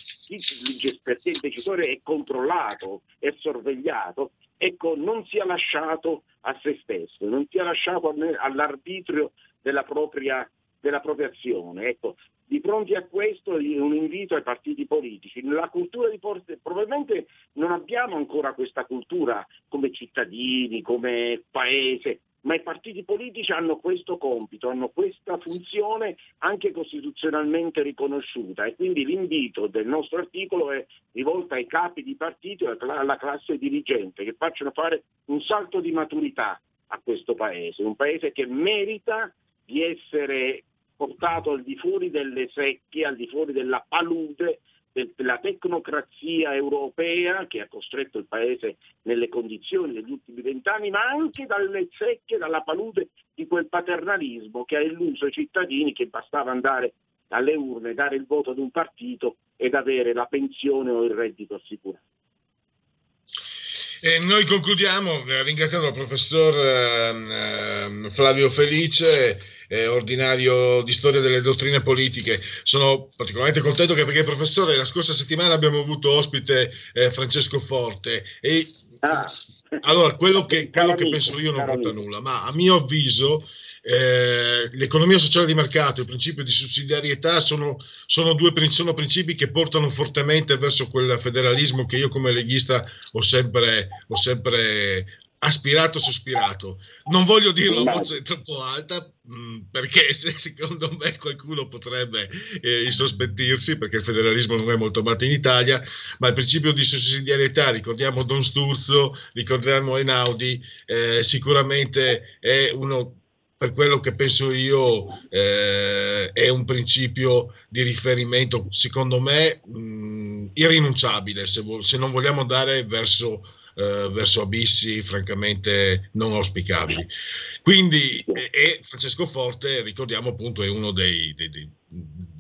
perché il decisore è controllato, è sorvegliato, ecco, non sia lasciato a se stesso, non sia lasciato all'arbitrio della propria, della propria azione. Ecco, di fronte a questo un invito ai partiti politici. La cultura di forze, probabilmente non abbiamo ancora questa cultura come cittadini, come paese, ma i partiti politici hanno questo compito, hanno questa funzione anche costituzionalmente riconosciuta e quindi l'invito del nostro articolo è rivolto ai capi di partito e alla classe dirigente che facciano fare un salto di maturità a questo paese, un paese che merita di essere portato al di fuori delle secche, al di fuori della palude della tecnocrazia europea che ha costretto il paese nelle condizioni degli ultimi vent'anni, ma anche dalle secche, dalla palude di quel paternalismo che ha illuso i cittadini che bastava andare alle urne, dare il voto ad un partito ed avere la pensione o il reddito assicurato. E noi concludiamo eh, ringraziando il professor eh, Flavio Felice, eh, ordinario di storia delle dottrine politiche. Sono particolarmente contento che perché professore la scorsa settimana abbiamo avuto ospite eh, Francesco Forte e ah. allora quello che, quello che penso io non conta nulla, ma a mio avviso eh, l'economia sociale di mercato e il principio di sussidiarietà sono, sono due sono principi che portano fortemente verso quel federalismo che io come leghista ho sempre, ho sempre aspirato, sospirato. Non voglio dirlo a voce troppo alta mh, mm, perché se, secondo me qualcuno potrebbe eh, insospettirsi perché il federalismo non è molto amato in Italia, ma il principio di sussidiarietà, ricordiamo Don Sturzo, ricordiamo Einaudi, eh, sicuramente è uno per quello che penso io eh, è un principio di riferimento, secondo me, mh, irrinunciabile se, vo- se, non vogliamo andare verso, eh, verso, abissi francamente non auspicabili. Quindi, e, e Francesco Forte, ricordiamo appunto, è uno dei, dei, dei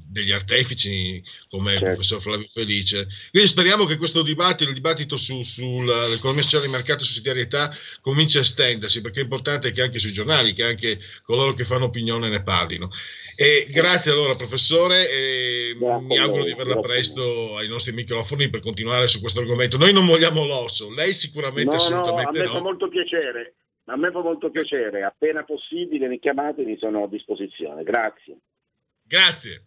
degli artefici come certo. il professor Flavio Felice. Quindi speriamo che questo dibattito, il dibattito su, sull'economia sociale di mercato e sussidiarietà cominci a estendersi, perché è importante che anche sui giornali, che anche coloro che fanno opinione ne parlino. E grazie allora professore, e mi auguro di averla presto ai nostri microfoni per continuare su questo argomento. Noi non vogliamo l'osso, lei sicuramente no, assolutamente no. A me no. fa molto piacere. A me fa molto piacere, appena possibile mi chiamate, mi sono a disposizione. Grazie. Grazie.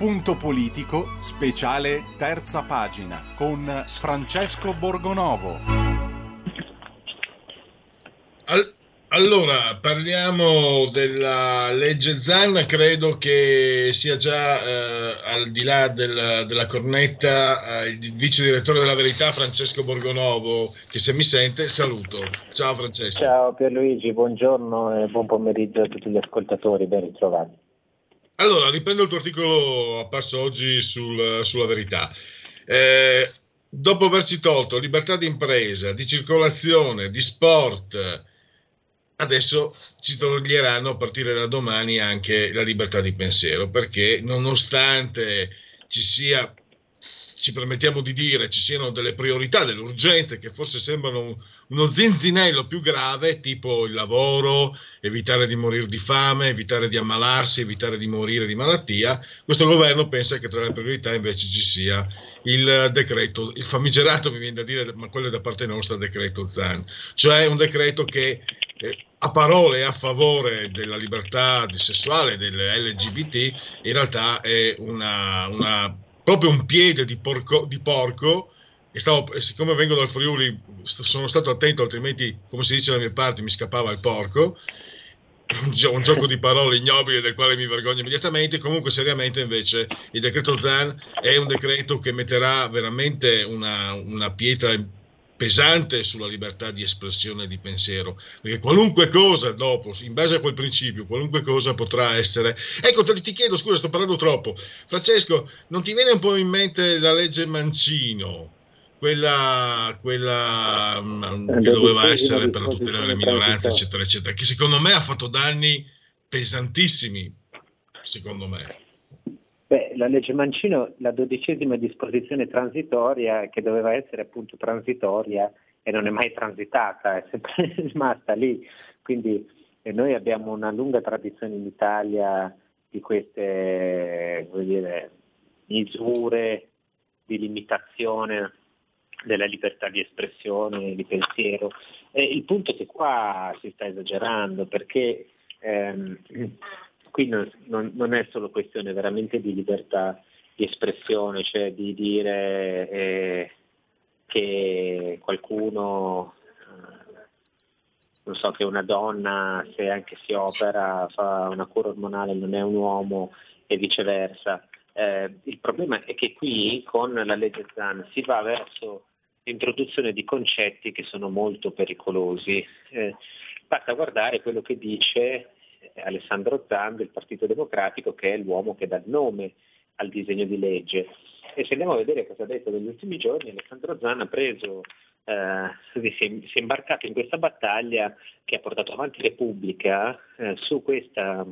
Punto politico, speciale terza pagina con Francesco Borgonovo. Al- allora, parliamo della legge Zan, credo che sia già eh, al di là del- della cornetta eh, il vice direttore della Verità Francesco Borgonovo, che se mi sente saluto. Ciao Francesco. Ciao Pierluigi, buongiorno e buon pomeriggio a tutti gli ascoltatori, ben ritrovati. Allora, riprendo il tuo articolo apparso oggi sul- sulla verità. Eh, dopo averci tolto libertà di impresa, di circolazione, di sport, adesso ci toglieranno a partire da domani anche la libertà di pensiero, perché nonostante ci sia, ci permettiamo di dire, ci siano delle priorità, delle urgenze che forse sembrano un- uno zinzinello più grave, tipo il lavoro, evitare di morire di fame, evitare di ammalarsi, evitare di morire di malattia, questo governo pensa che tra le priorità invece ci sia il decreto, il famigerato mi viene da dire, ma quello è da parte nostra, decreto Zan, cioè un decreto che eh, a parole a favore della libertà sessuale delle LGBT, in realtà è una, una- proprio un piede di porco, di porco e stavo- siccome vengo dal Friuli sono stato attento, altrimenti, come si dice dalle mie parti, mi scappava il porco. Un, gio- un gioco di parole ignobile del quale mi vergogno immediatamente. Comunque, seriamente, invece, il decreto Zan è un decreto che metterà veramente una, una pietra pesante sulla libertà di espressione e di pensiero, perché qualunque cosa dopo, in base a quel principio, qualunque cosa potrà essere. Ecco, te, ti chiedo, scusa, sto parlando troppo. Francesco, non ti viene un po' in mente la legge Mancino? Quella, quella mm, che doveva essere per la tutela delle minoranze, eccetera, eccetera, che secondo me ha fatto danni pesantissimi, secondo me. Beh, la legge Mancino, la dodicesima disposizione transitoria, che doveva essere appunto transitoria e non è mai transitata, è sempre rimasta lì. Quindi eh, noi abbiamo una lunga tradizione in Italia di queste dire, misure di limitazione della libertà di espressione, di pensiero. E il punto è che qua si sta esagerando perché ehm, qui non, non- non è solo questione veramente di libertà di espressione, cioè di dire eh, che qualcuno, eh, non so, che una donna se anche si opera, fa una cura ormonale, non è un uomo e viceversa. Eh, il problema è che qui con la legge Zan si va verso l'introduzione di concetti che sono molto pericolosi. Eh, basta guardare quello che dice Alessandro Zan del Partito Democratico, che è l'uomo che dà il nome al disegno di legge. E se andiamo a vedere cosa ha detto negli ultimi giorni, Alessandro Zan ha preso, eh, si, è, imbarcato in questa battaglia che ha portato avanti Repubblica eh, su questa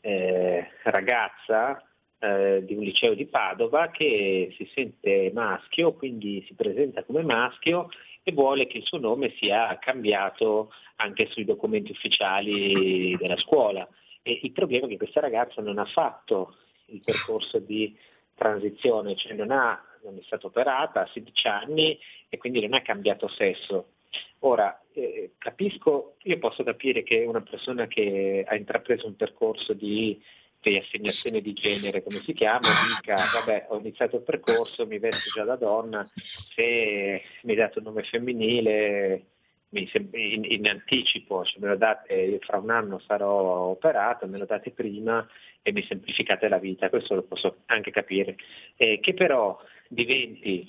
eh, ragazza di un liceo di Padova che si sente maschio, quindi si presenta come maschio e vuole che il suo nome sia cambiato anche sui documenti ufficiali della scuola. E il problema è che questa ragazza non ha fatto il percorso di transizione, cioè non, ha, non è stata operata, ha 16 anni e quindi non ha cambiato sesso. Ora, eh, capisco, io posso capire che una persona che ha intrapreso un percorso di riassegnazione di genere, come si chiama, dica, vabbè, ho iniziato il percorso, mi vesto già da donna, se mi date un nome femminile in, in anticipo, se me lo date, fra un anno sarò operato, me lo date prima e mi semplificate la vita, questo lo posso anche capire. Eh, che però diventi,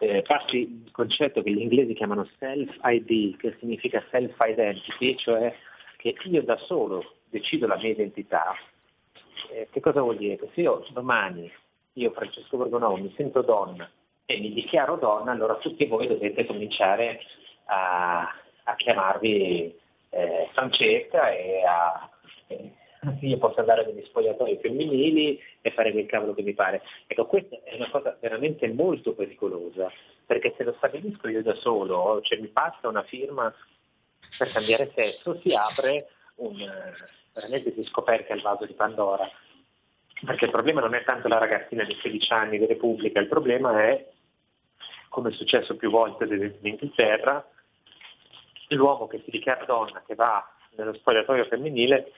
eh, passi il concetto che gli inglesi chiamano self-ID, che significa self-identity, cioè che io da solo decido la mia identità, eh, che cosa vuol dire? Se io domani, io Francesco Borgonovo, mi sento donna e mi dichiaro donna, allora tutti voi dovete cominciare a, a chiamarvi eh, Francesca e a... eh, io posso andare negli spogliatoi femminili e fare quel cavolo che mi pare. Ecco, questa è una cosa veramente molto pericolosa, perché se lo stabilisco io da solo, cioè mi basta una firma per cambiare sesso, si apre un, eh, veramente si scoperchia il vaso di Pandora. Perché il problema non è tanto la ragazzina di 16 anni di Repubblica, il problema è, come è successo più volte in Inghilterra, l'uomo che si dichiara donna, che va nello spogliatoio femminile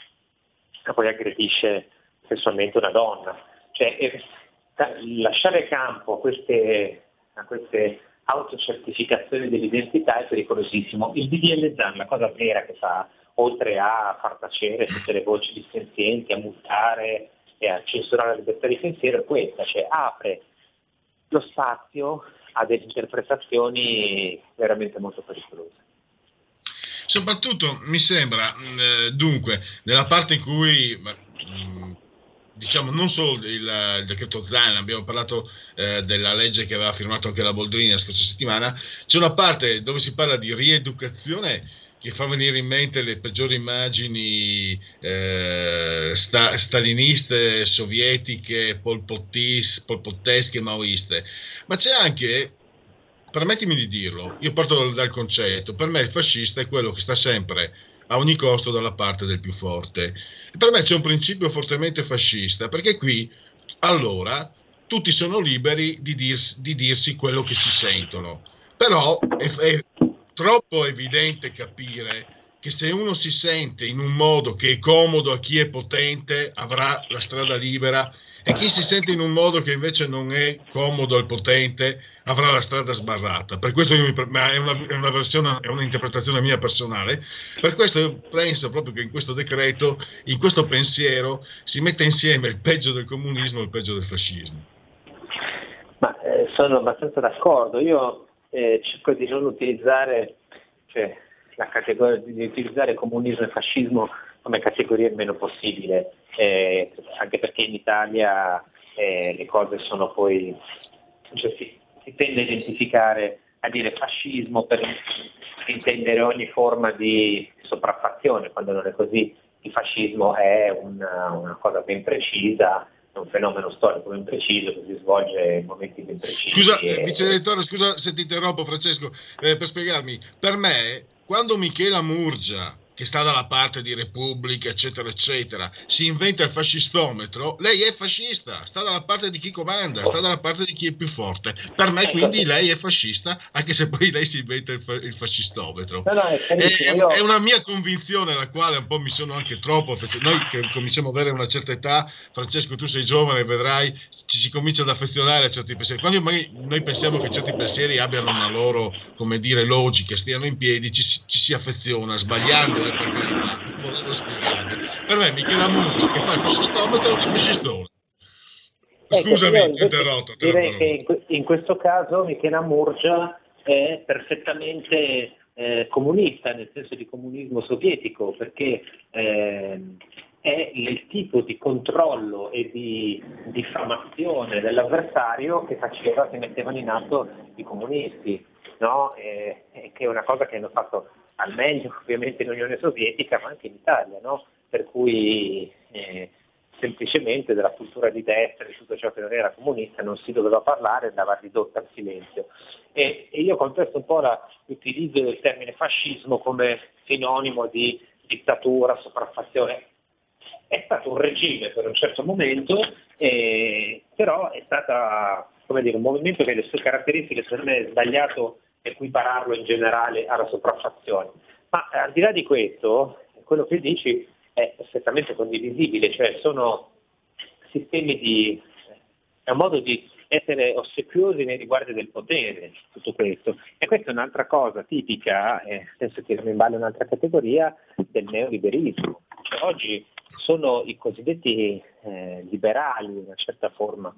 e poi aggredisce sessualmente una donna. Cioè, eh, lasciare campo a queste, a queste autocertificazioni dell'identità è pericolosissimo. Il DDL ZAN, la cosa vera che fa, oltre a far tacere tutte le voci dissenzienti, a multare e a censurare la libertà di pensiero, è questa, cioè apre lo spazio a delle interpretazioni veramente molto pericolose. Soprattutto mi sembra, eh, dunque, nella parte in cui mh, diciamo non solo il, il decreto Zan, abbiamo parlato eh, della legge che aveva firmato anche la Boldrini la scorsa settimana, c'è una parte dove si parla di rieducazione che fa venire in mente le peggiori immagini eh, sta, staliniste, sovietiche, polpottis, polpottesche, maoiste, ma c'è anche permettimi di dirlo, io parto dal concetto, per me il fascista è quello che sta sempre a ogni costo dalla parte del più forte. Per me c'è un principio fortemente fascista, perché qui allora tutti sono liberi di, dirsi, di dirsi quello che si sentono, però è, è troppo evidente capire che se uno si sente in un modo che è comodo a chi è potente avrà la strada libera e chi si sente in un modo che invece non è comodo al potente avrà la strada sbarrata. Per questo io mi, ma è una, è una versione, è un'interpretazione mia personale. Per questo io penso proprio che in questo decreto, in questo pensiero, si mette insieme il peggio del comunismo e il peggio del fascismo. Ma eh, sono abbastanza d'accordo. Io eh, cerco di non utilizzare, cioè, la categoria, di utilizzare comunismo e fascismo come categoria il meno possibile eh, anche perché in Italia eh, le cose sono poi, cioè si, si, tende a identificare, a dire fascismo per intendere ogni forma di sopraffazione, quando non è così. Il fascismo è una, una cosa ben precisa, è un fenomeno storico ben preciso che si svolge in momenti ben precisi. Scusa, e... vice direttore, scusa se ti interrompo Francesco, eh, per spiegarmi, per me quando Michela Murgia che sta dalla parte di Repubblica, eccetera, eccetera, si inventa il fascistometro, lei è fascista, sta dalla parte di chi comanda, sta dalla parte di chi è più forte. Per me, quindi, lei è fascista, anche se poi lei si inventa il, fa- il fascistometro. No, no, è, è, è, una mia convinzione, alla quale un po' mi sono anche troppo. Noi che cominciamo ad avere una certa età, Francesco, tu sei giovane, vedrai, ci si comincia ad affezionare a certi pensieri. Quando noi pensiamo che certi pensieri abbiano una loro, come dire, logica, stiano in piedi, ci, ci si affeziona, sbagliando eh, per carità, volevo spiegarvi. Per me Michela Murcio che fa il fascistometro è un fascistone. Ecco, Scusami, ecco, ti ho interrotto. Direi che in, questo caso Michela Murgia è perfettamente eh, comunista, nel senso di comunismo sovietico, perché eh, è il tipo di controllo e di diffamazione dell'avversario che faceva, che mettevano in atto i comunisti no? e, e che è una cosa che hanno fatto al meglio ovviamente in Unione Sovietica ma anche in Italia, no? per cui eh, semplicemente della cultura di destra, di tutto ciò che non era comunista, non si doveva parlare, andava ridotta al silenzio. E, e io contesto un po' la, l'utilizzo del termine fascismo come sinonimo di dittatura, sopraffazione. È stato un regime per un certo momento, eh, però è stato un movimento che ha le sue caratteristiche, per me è sbagliato equipararlo in generale alla sopraffazione. Ma eh, al di là di questo, quello che dici è perfettamente condivisibile, cioè sono sistemi di, è un modo di essere ossequiosi nei riguardi del potere, tutto questo. E questa è un'altra cosa tipica, eh, penso che in ballo un'altra categoria, del neoliberismo. Cioè, oggi sono i cosiddetti eh, liberali, una certa forma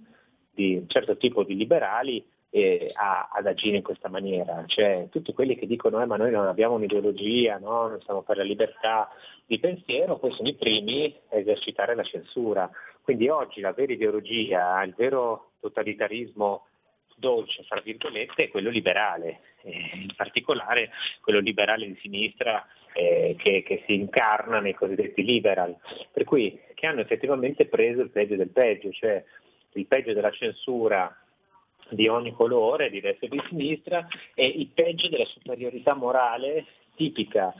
di un certo tipo di liberali, eh, a, ad agire in questa maniera. Cioè, tutti quelli che dicono eh, ma noi non abbiamo un'ideologia, no? non siamo per la libertà di pensiero, poi sono i primi a esercitare la censura. Quindi oggi la vera ideologia, il vero totalitarismo dolce, fra virgolette, è quello liberale, eh, in particolare quello liberale di sinistra eh, che, che, si incarna nei cosiddetti liberal, per cui che hanno effettivamente preso il peggio del peggio, cioè il peggio della censura di ogni colore, di destra e di sinistra, e il peggio della superiorità morale tipica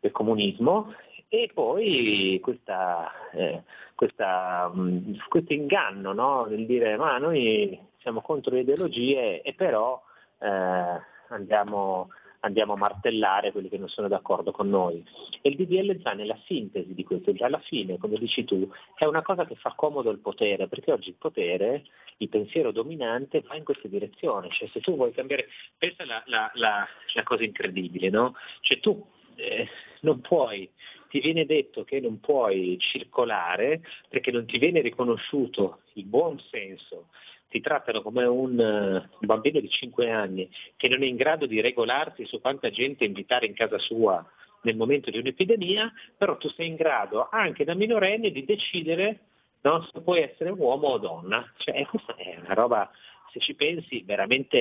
del comunismo e poi questa, eh, questa, mh, questo inganno no? nel dire ma noi siamo contro le ideologie e però eh, andiamo andiamo a martellare quelli che non sono d'accordo con noi. E il DDL Zan è la sintesi di questo, alla fine, come dici tu, è una cosa che fa comodo il potere, perché oggi il potere, il pensiero dominante va in questa direzione, cioè se tu vuoi cambiare, pensa la, la, la, la cosa incredibile, no? Cioè tu eh, non puoi ti viene detto che non puoi circolare perché non ti viene riconosciuto il buon senso, ti trattano come un, uh, bambino di 5 anni che non è in grado di regolarsi su quanta gente invitare in casa sua nel momento di un'epidemia, però tu sei in grado anche da minorenne di decidere no, se puoi essere uomo o donna. Cioè, questa è una roba se ci pensi, veramente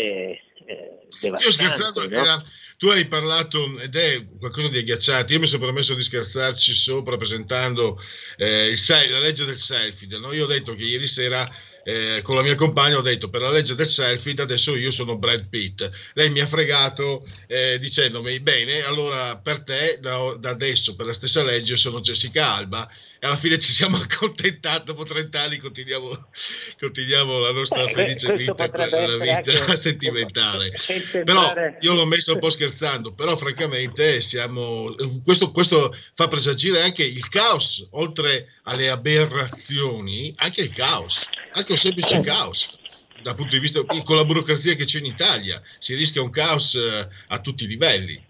eh, devastante. Io scherzando, no? era, tu hai parlato, ed è qualcosa di agghiacciante, io mi sono permesso di scherzarci sopra presentando eh, il, la legge del selfie. No? Io ho detto che ieri sera eh, con la mia compagna ho detto per la legge del selfie adesso io sono Brad Pitt lei mi ha fregato eh, dicendomi bene allora per te da, da, adesso per la stessa legge sono Jessica Alba e alla fine ci siamo accontentati dopo 30 anni continuiamo, continuiamo la nostra Beh, felice vita, la vita sentimentale. Però io l'ho messo un po' scherzando però francamente siamo questo, questo fa presagire anche il caos oltre alle aberrazioni anche il caos anche un semplice caos dal punto di vista con la burocrazia che c'è in Italia si rischia un caos eh, a tutti i livelli.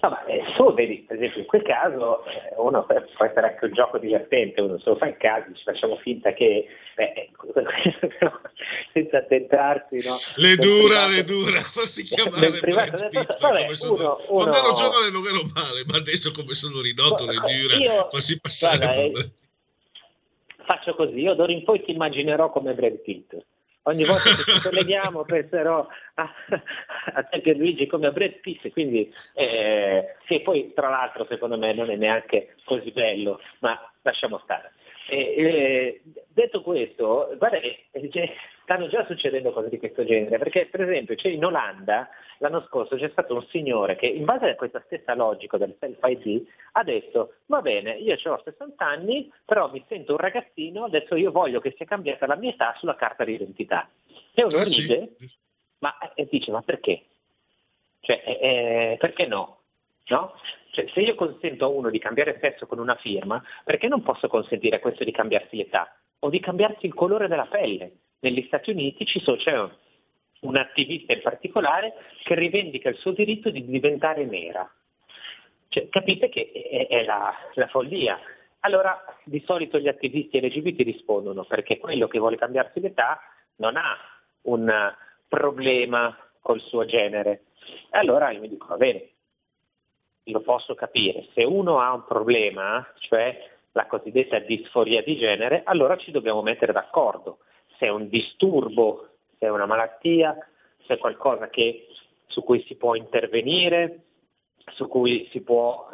No, ma eh, tu vedi, per esempio, in quel caso eh, uno può essere anche un gioco divertente, uno se lo fa in caso ci facciamo finta che, beh, senza tentarsi, no? Le dura, privato, le dura, farsi chiamare privato, detto, vabbè, sono, uno, uno... Quando ero giovane non ero male, ma adesso come sono ridotto, le dura, io, farsi passare... Eh, faccio così, io d'ora in poi ti immaginerò come Brad Pitt ogni volta che ci colleghiamo penserò a, a te Pierluigi come a Brad Pitt, quindi eh, che poi tra l'altro secondo me non è neanche così bello, ma lasciamo stare. Eh, eh, detto questo, guarda, eh, stanno già succedendo cose di questo genere, perché per esempio c'è in Olanda l'anno scorso c'è stato un signore che in base a questa stessa logica del self-ID ha detto va bene, io ho 60 anni, però mi sento un ragazzino, adesso io voglio che sia cambiata la mia età sulla carta di identità. E uno ah, ride, sì. ma, e dice ma perché? Cioè, eh, perché no? no? Cioè, se io consento a uno di cambiare sesso con una firma, perché non posso consentire a questo di cambiarsi l'età o di cambiarsi il colore della pelle? Negli Stati Uniti ci sono, c'è un attivista in particolare che rivendica il suo diritto di diventare nera. Cioè, capite che è, è la, la, follia. Allora di solito gli attivisti LGBT rispondono perché quello che vuole cambiarsi l'età non ha un problema col suo genere. Allora io mi dico, va bene, lo posso capire, se uno ha un problema, cioè la cosiddetta disforia di genere, allora ci dobbiamo mettere d'accordo. Se è un disturbo se è una malattia, se è qualcosa che, su cui si può intervenire, su cui può,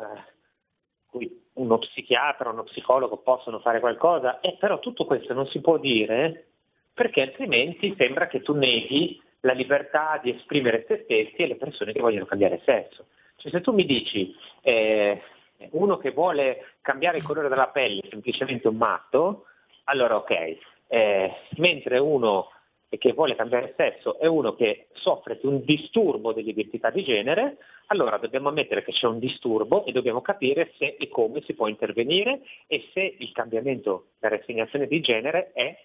eh, uno psichiatra, uno psicologo possono fare qualcosa, e però tutto questo non si può dire perché altrimenti sembra che tu neghi la libertà di esprimere se stessi e le persone che vogliono cambiare sesso. Cioè, se tu mi dici eh, uno che vuole cambiare il colore della pelle è semplicemente un matto, allora ok, eh, mentre uno che vuole cambiare sesso è uno che soffre di un disturbo dell'identità di genere, allora dobbiamo ammettere che c'è un disturbo e dobbiamo capire se e come si può intervenire e se il cambiamento, la rassegnazione di genere è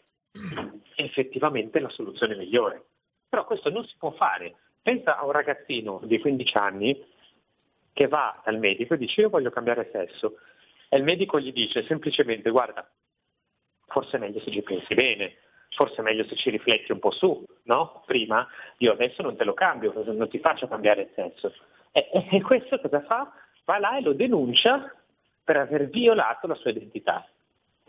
effettivamente la soluzione migliore. Però questo non si può fare. Pensa a un ragazzino di 15 anni che va dal medico e dice io voglio cambiare sesso e il medico gli dice semplicemente guarda, forse è meglio se ci pensi bene, forse è meglio se ci rifletti un po' su, no? Prima io adesso non te lo cambio, non ti faccio cambiare il sesso. E, e questo cosa fa? Va là e lo denuncia per aver violato la sua identità.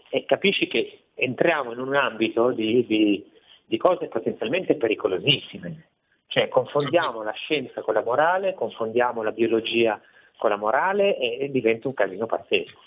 E capisci che entriamo in un ambito di, di, di cose potenzialmente pericolosissime. Cioè confondiamo la scienza con la morale, confondiamo la biologia con la morale e, e diventa un casino pazzesco.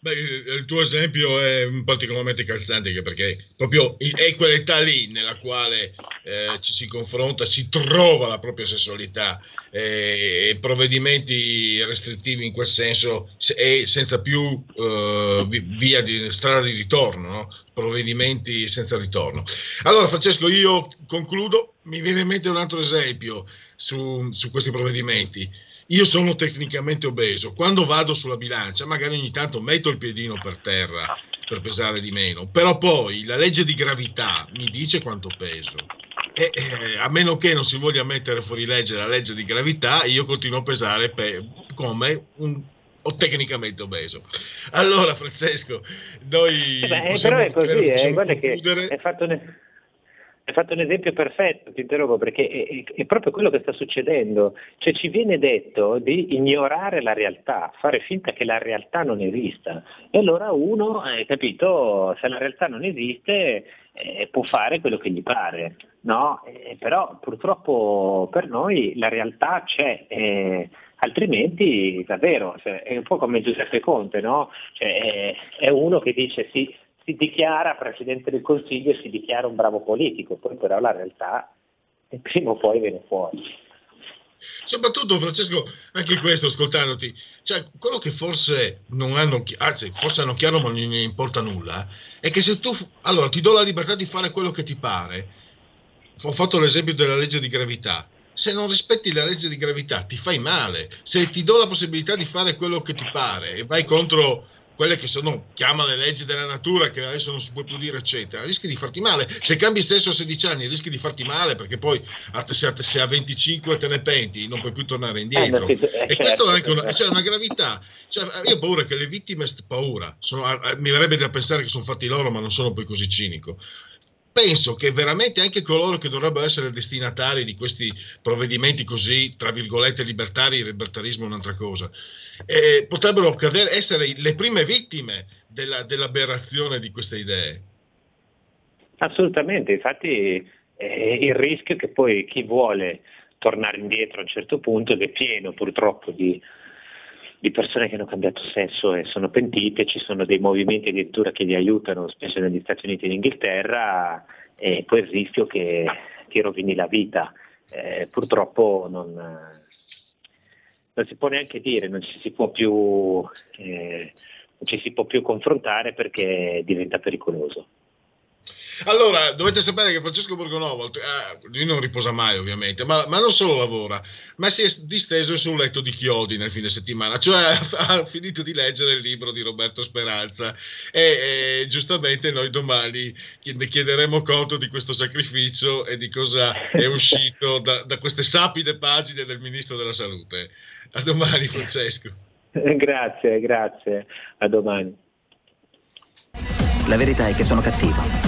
Beh, il tuo esempio è particolarmente calzante perché proprio è quell'età lì nella quale eh, ci si confronta, si trova la propria sessualità eh, e provvedimenti restrittivi in quel senso e senza più eh, via di strada di ritorno, no? provvedimenti senza ritorno. Allora Francesco, io concludo, mi viene in mente un altro esempio su, su questi provvedimenti. Io sono tecnicamente obeso, quando vado sulla bilancia magari ogni tanto metto il piedino per terra per pesare di meno, però poi la legge di gravità mi dice quanto peso. E, eh, a meno che non si voglia mettere fuori legge la legge di gravità, io continuo a pesare pe- come un o tecnicamente obeso. Allora, Francesco, noi. Eh beh, però è così, eh, guarda che è fatto, un, è fatto, un, esempio perfetto, ti interrompo, perché è, è, proprio quello che sta succedendo. Cioè, ci viene detto di ignorare la realtà, fare finta che la realtà non esista. E allora uno, hai capito, se la realtà non esiste, eh, può fare quello che gli pare. No? Eh, però purtroppo per noi la realtà c'è. Eh, altrimenti davvero cioè, è un po' come Giuseppe Conte, no? cioè, è, è, uno che dice sì, si dichiara Presidente del Consiglio e si dichiara un bravo politico, poi però la realtà prima o poi viene fuori. Soprattutto, Francesco, anche questo, ascoltandoti, cioè, quello che forse non hanno, anzi, forse hanno chiaro ma non gli importa nulla, è che se tu, allora, ti do la libertà di fare quello che ti pare, ho fatto l'esempio della legge di gravità, se non rispetti la legge di gravità ti fai male. Se ti do la possibilità di fare quello che ti pare e vai contro quelle che sono, chiama le leggi della natura, che adesso non si può più dire, eccetera, rischi di farti male. Se cambi stesso a 16 anni, rischi di farti male perché poi se a 25 te ne penti, non puoi più tornare indietro. Eh, e certo, questo è anche una, c'è una gravità. Cioè, io ho paura che le vittime, paura, sono, mi verrebbe da pensare che sono fatti loro, ma non sono poi così cinico penso che veramente anche coloro che dovrebbero essere destinatari di questi provvedimenti così, tra virgolette, libertari, il libertarismo è un'altra cosa, eh, potrebbero cadere, essere le prime vittime della, dell'aberrazione di queste idee. Assolutamente, infatti eh, il rischio è che poi chi vuole tornare indietro a un certo punto ed è pieno purtroppo di di persone che hanno cambiato sesso e sono pentite, ci sono dei movimenti addirittura che li aiutano, specie negli Stati Uniti e in Inghilterra, e poi il rischio che ti rovini la vita. Eh, purtroppo non, non, si può neanche dire, non ci si può più, eh, non ci si può più confrontare perché diventa pericoloso. Allora, dovete sapere che Francesco Borgonovo, eh, lui non riposa mai ovviamente, ma, ma, non solo lavora, ma si è disteso su un letto di chiodi nel fine settimana, cioè ha finito di leggere il libro di Roberto Speranza e, e giustamente noi domani ne chiederemo conto di questo sacrificio e di cosa è uscito da, da queste sapide pagine del Ministro della Salute. A domani Francesco. Grazie, grazie, a domani. La verità è che sono cattivo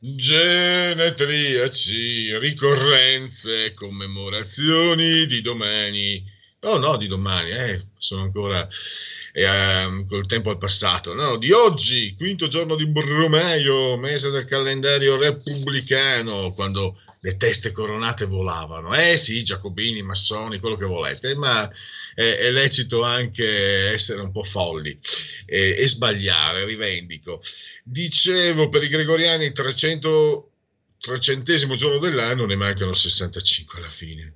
genetriaci, ricorrenze, commemorazioni di domani. Oh no, di domani, eh, sono ancora eh, col tempo al passato. No, di oggi, quinto giorno di Brumaio, mese del calendario repubblicano, quando le teste coronate volavano. Eh sì, giacobini, massoni, quello che volete, ma è, è lecito anche essere un po' folli e, e sbagliare, rivendico. Dicevo, per i gregoriani 300, 300 giorno dell'anno ne mancano 65 alla fine.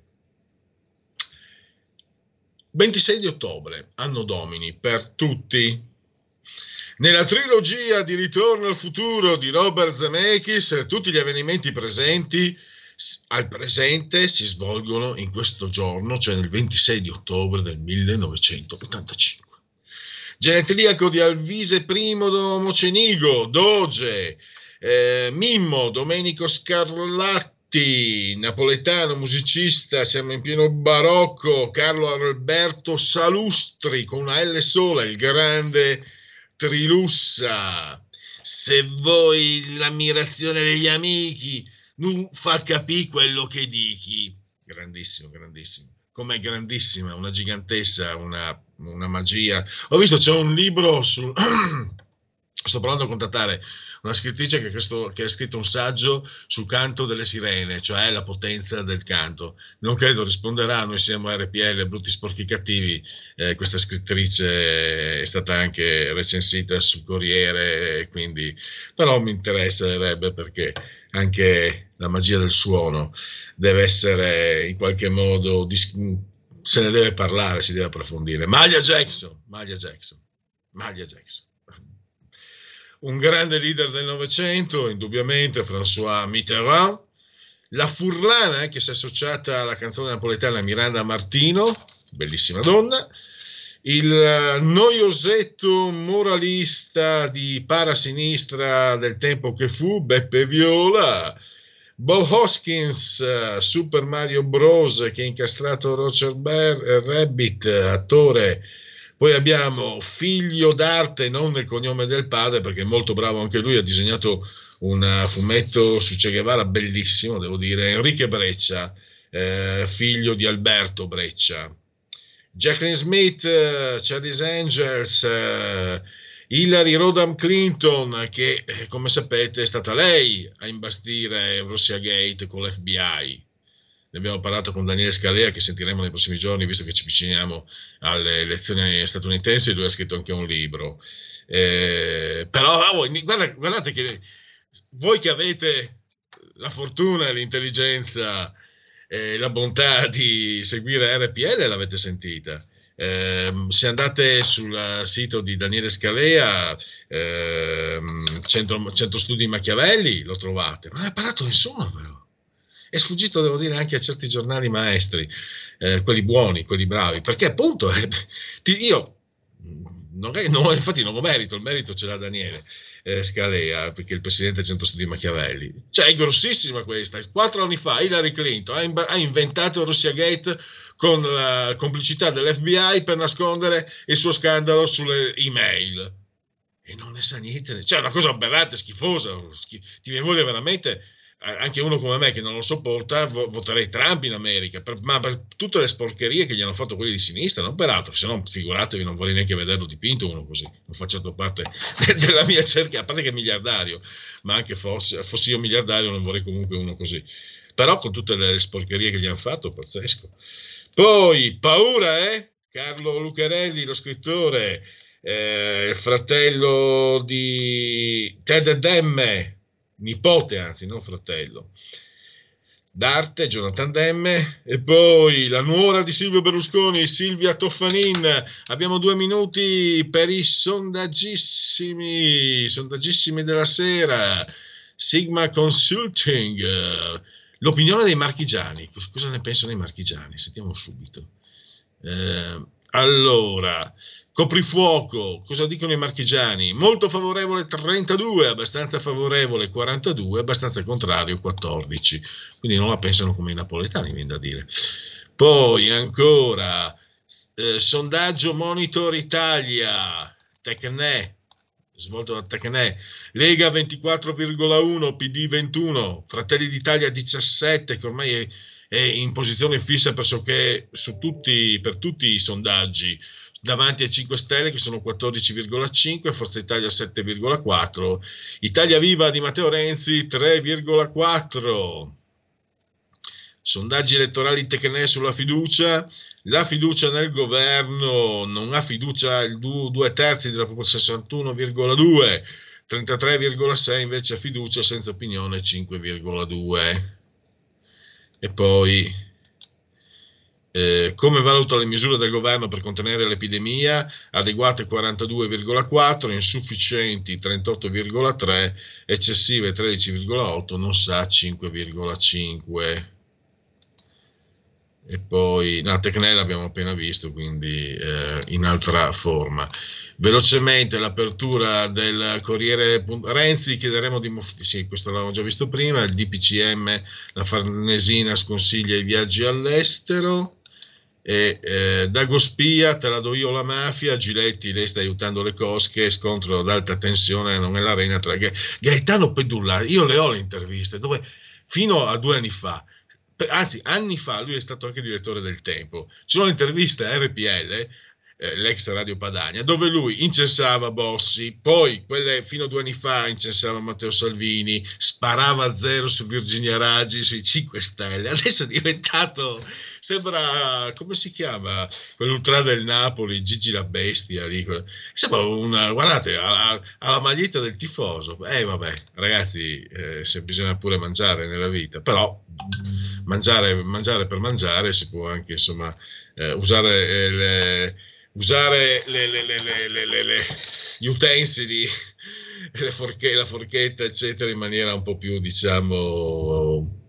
26 di ottobre, anno domini, per tutti. Nella trilogia di Ritorno al futuro di Robert Zemeckis, tutti gli avvenimenti presenti al presente si svolgono in questo giorno, cioè nel 26 di ottobre del 1985. Genetliaco di Alvise I Mocenigo, Doge, eh, Mimmo, Domenico Scarlatti, napoletano, musicista, siamo in pieno barocco, Carlo Alberto Salustri con una L sola, il grande Trilussa. Se vuoi l'ammirazione degli amici, non fa capire quello che dichi. Grandissimo, grandissimo. come grandissima, una gigantessa, una, una magia. Ho visto c'è un libro su... sto provando a contattare una scrittrice che, questo, che, ha scritto un saggio sul canto delle sirene, cioè la potenza del canto. Non credo risponderà, noi siamo RPL, brutti, sporchi, cattivi. Eh, questa scrittrice è stata anche recensita sul Corriere, quindi, però mi interesserebbe perché anche la magia del suono deve essere in qualche modo se ne deve parlare, si deve approfondire. Maglia Jackson, Maglia Jackson, Maglia Jackson. Un grande leader del Novecento, indubbiamente François Mitterrand, la furlana che si è associata alla canzone napoletana Miranda Martino, bellissima donna, il noiosetto moralista di parasinistra del tempo che fu, Beppe Viola, Bob Hoskins, Super Mario Bros. che ha incastrato Roger Bear, Rabbit, attore poi abbiamo figlio d'arte, non nel cognome del padre, perché è molto bravo anche lui, ha disegnato un fumetto su Che Guevara bellissimo, devo dire, Enrique Breccia, eh, figlio di Alberto Breccia. Jacqueline Smith, uh, Charlie's Angels, uh, Hillary Rodham Clinton, che eh, come sapete è stata lei a imbastire Russia Gate con l'FBI ne abbiamo parlato con Daniele Scalea che sentiremo nei prossimi giorni visto che ci avviciniamo alle elezioni statunitensi. Lui ha scritto anche un libro. Eh, però ah, guarda, guardate che voi che avete la fortuna e l'intelligenza e la bontà di seguire RPL l'avete sentita eh, se andate sul sito di Daniele Scalea, eh, centro, centro, Studi Machiavelli, lo trovate. Ma non ne ha parlato nessuno, però. È sfuggito, devo dire, anche a certi giornali maestri, eh, quelli buoni, quelli bravi, perché appunto eh, io non è, no, infatti non ho merito, il merito ce l'ha Daniele eh, Scalea, perché il presidente del centro studi Machiavelli. Cioè, è grossissima questa. Quattro anni fa Hillary Clinton ha, in, ha inventato Russia Gate con la complicità dell'FBI per nascondere il suo scandalo sulle email. E non ne sa niente. Cioè, è una cosa aberrante, schifosa. Schif- ti vuole veramente anche uno come me che non lo sopporta, voterei Trump in America, per, ma per tutte le sporcherie che gli hanno fatto quelli di sinistra, non per altro, se no figuratevi, non vorrei neanche vederlo dipinto uno così, non facendo parte della mia cerchia, a parte che è miliardario, ma anche fosse, fossi io miliardario non vorrei comunque uno così. Però con tutte le sporcherie che gli hanno fatto, pazzesco. Poi, paura, eh? Carlo Lucarelli, lo scrittore, eh, fratello di Ted Demme, nipote anzi, non fratello. D'arte, Jonathan Demme, e poi la nuora di Silvio Berlusconi, Silvia Toffanin. Abbiamo due minuti per i sondaggissimi, sondaggissimi della sera. Sigma Consulting, l'opinione dei marchigiani. Cosa ne pensano i marchigiani? Sentiamo subito. Eh, allora, Coprifuoco, cosa dicono i marchigiani? Molto favorevole 32, abbastanza favorevole 42, abbastanza contrario 14. Quindi non la pensano come i napoletani, viene da dire. Poi ancora, eh, sondaggio Monitor Italia, Tecne, svolto da Tecne, Lega 24,1, PD 21, Fratelli d'Italia 17, che ormai è, è in posizione fissa pressoché tutti, per tutti i sondaggi davanti ai 5 Stelle che sono 14,5, Forza Italia 7,4, Italia Viva di Matteo Renzi 3,4. Sondaggi elettorali Tecne sulla fiducia, la fiducia nel governo non ha fiducia il due terzi della popolazione 61,2, 33,6 invece fiducia senza opinione 5,2. E poi eh, come valuta le misure del governo per contenere l'epidemia? Adeguate 42,4, insufficienti 38,3, eccessive 13,8, non sa 5,5. E poi, no, Tecnella abbiamo appena visto, quindi eh, in altra forma. Velocemente l'apertura del Corriere Renzi, chiederemo di sì, questo l'avevamo già visto prima, il DPCM, la Farnesina sconsiglia i viaggi all'estero e eh, Dago Spia, te la do io la mafia, Giletti, lei sta aiutando le cosche, scontro ad alta tensione non è l'arena tra Gaetano Pedulla, io le ho le interviste dove fino a due anni fa anzi anni fa lui è stato anche direttore del Tempo. Ci sono interviste a RPL eh, l'ex Radio Padania, dove lui incensava Bossi, poi quelle fino a due anni fa incensava Matteo Salvini, sparava a zero su Virginia Raggi, sui 5 Stelle, adesso è diventato, sembra, come si chiama, quell'ultra del Napoli, Gigi la Bestia, lì, sembra una, guardate, ha, ha la maglietta del tifoso, eh vabbè, ragazzi, eh, se bisogna pure mangiare nella vita, però mangiare, mangiare per mangiare si può anche, insomma, eh, usare eh, le usare le, le, le, gli utensili, forche, la forchetta, eccetera, in maniera un po' più, diciamo,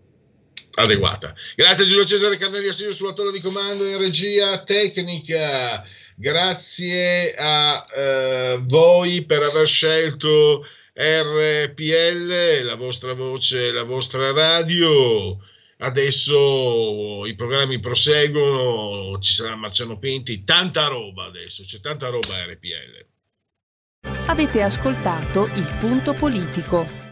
adeguata. Grazie Giulio Cesare Carnelli Assio sulla torre di comando in regia tecnica. Grazie a eh, voi per aver scelto RPL, la vostra voce, la vostra radio. Adesso i programmi proseguono, ci sarà Marciano Pinti, tanta roba adesso, c'è tanta roba RPL. Avete ascoltato il punto politico.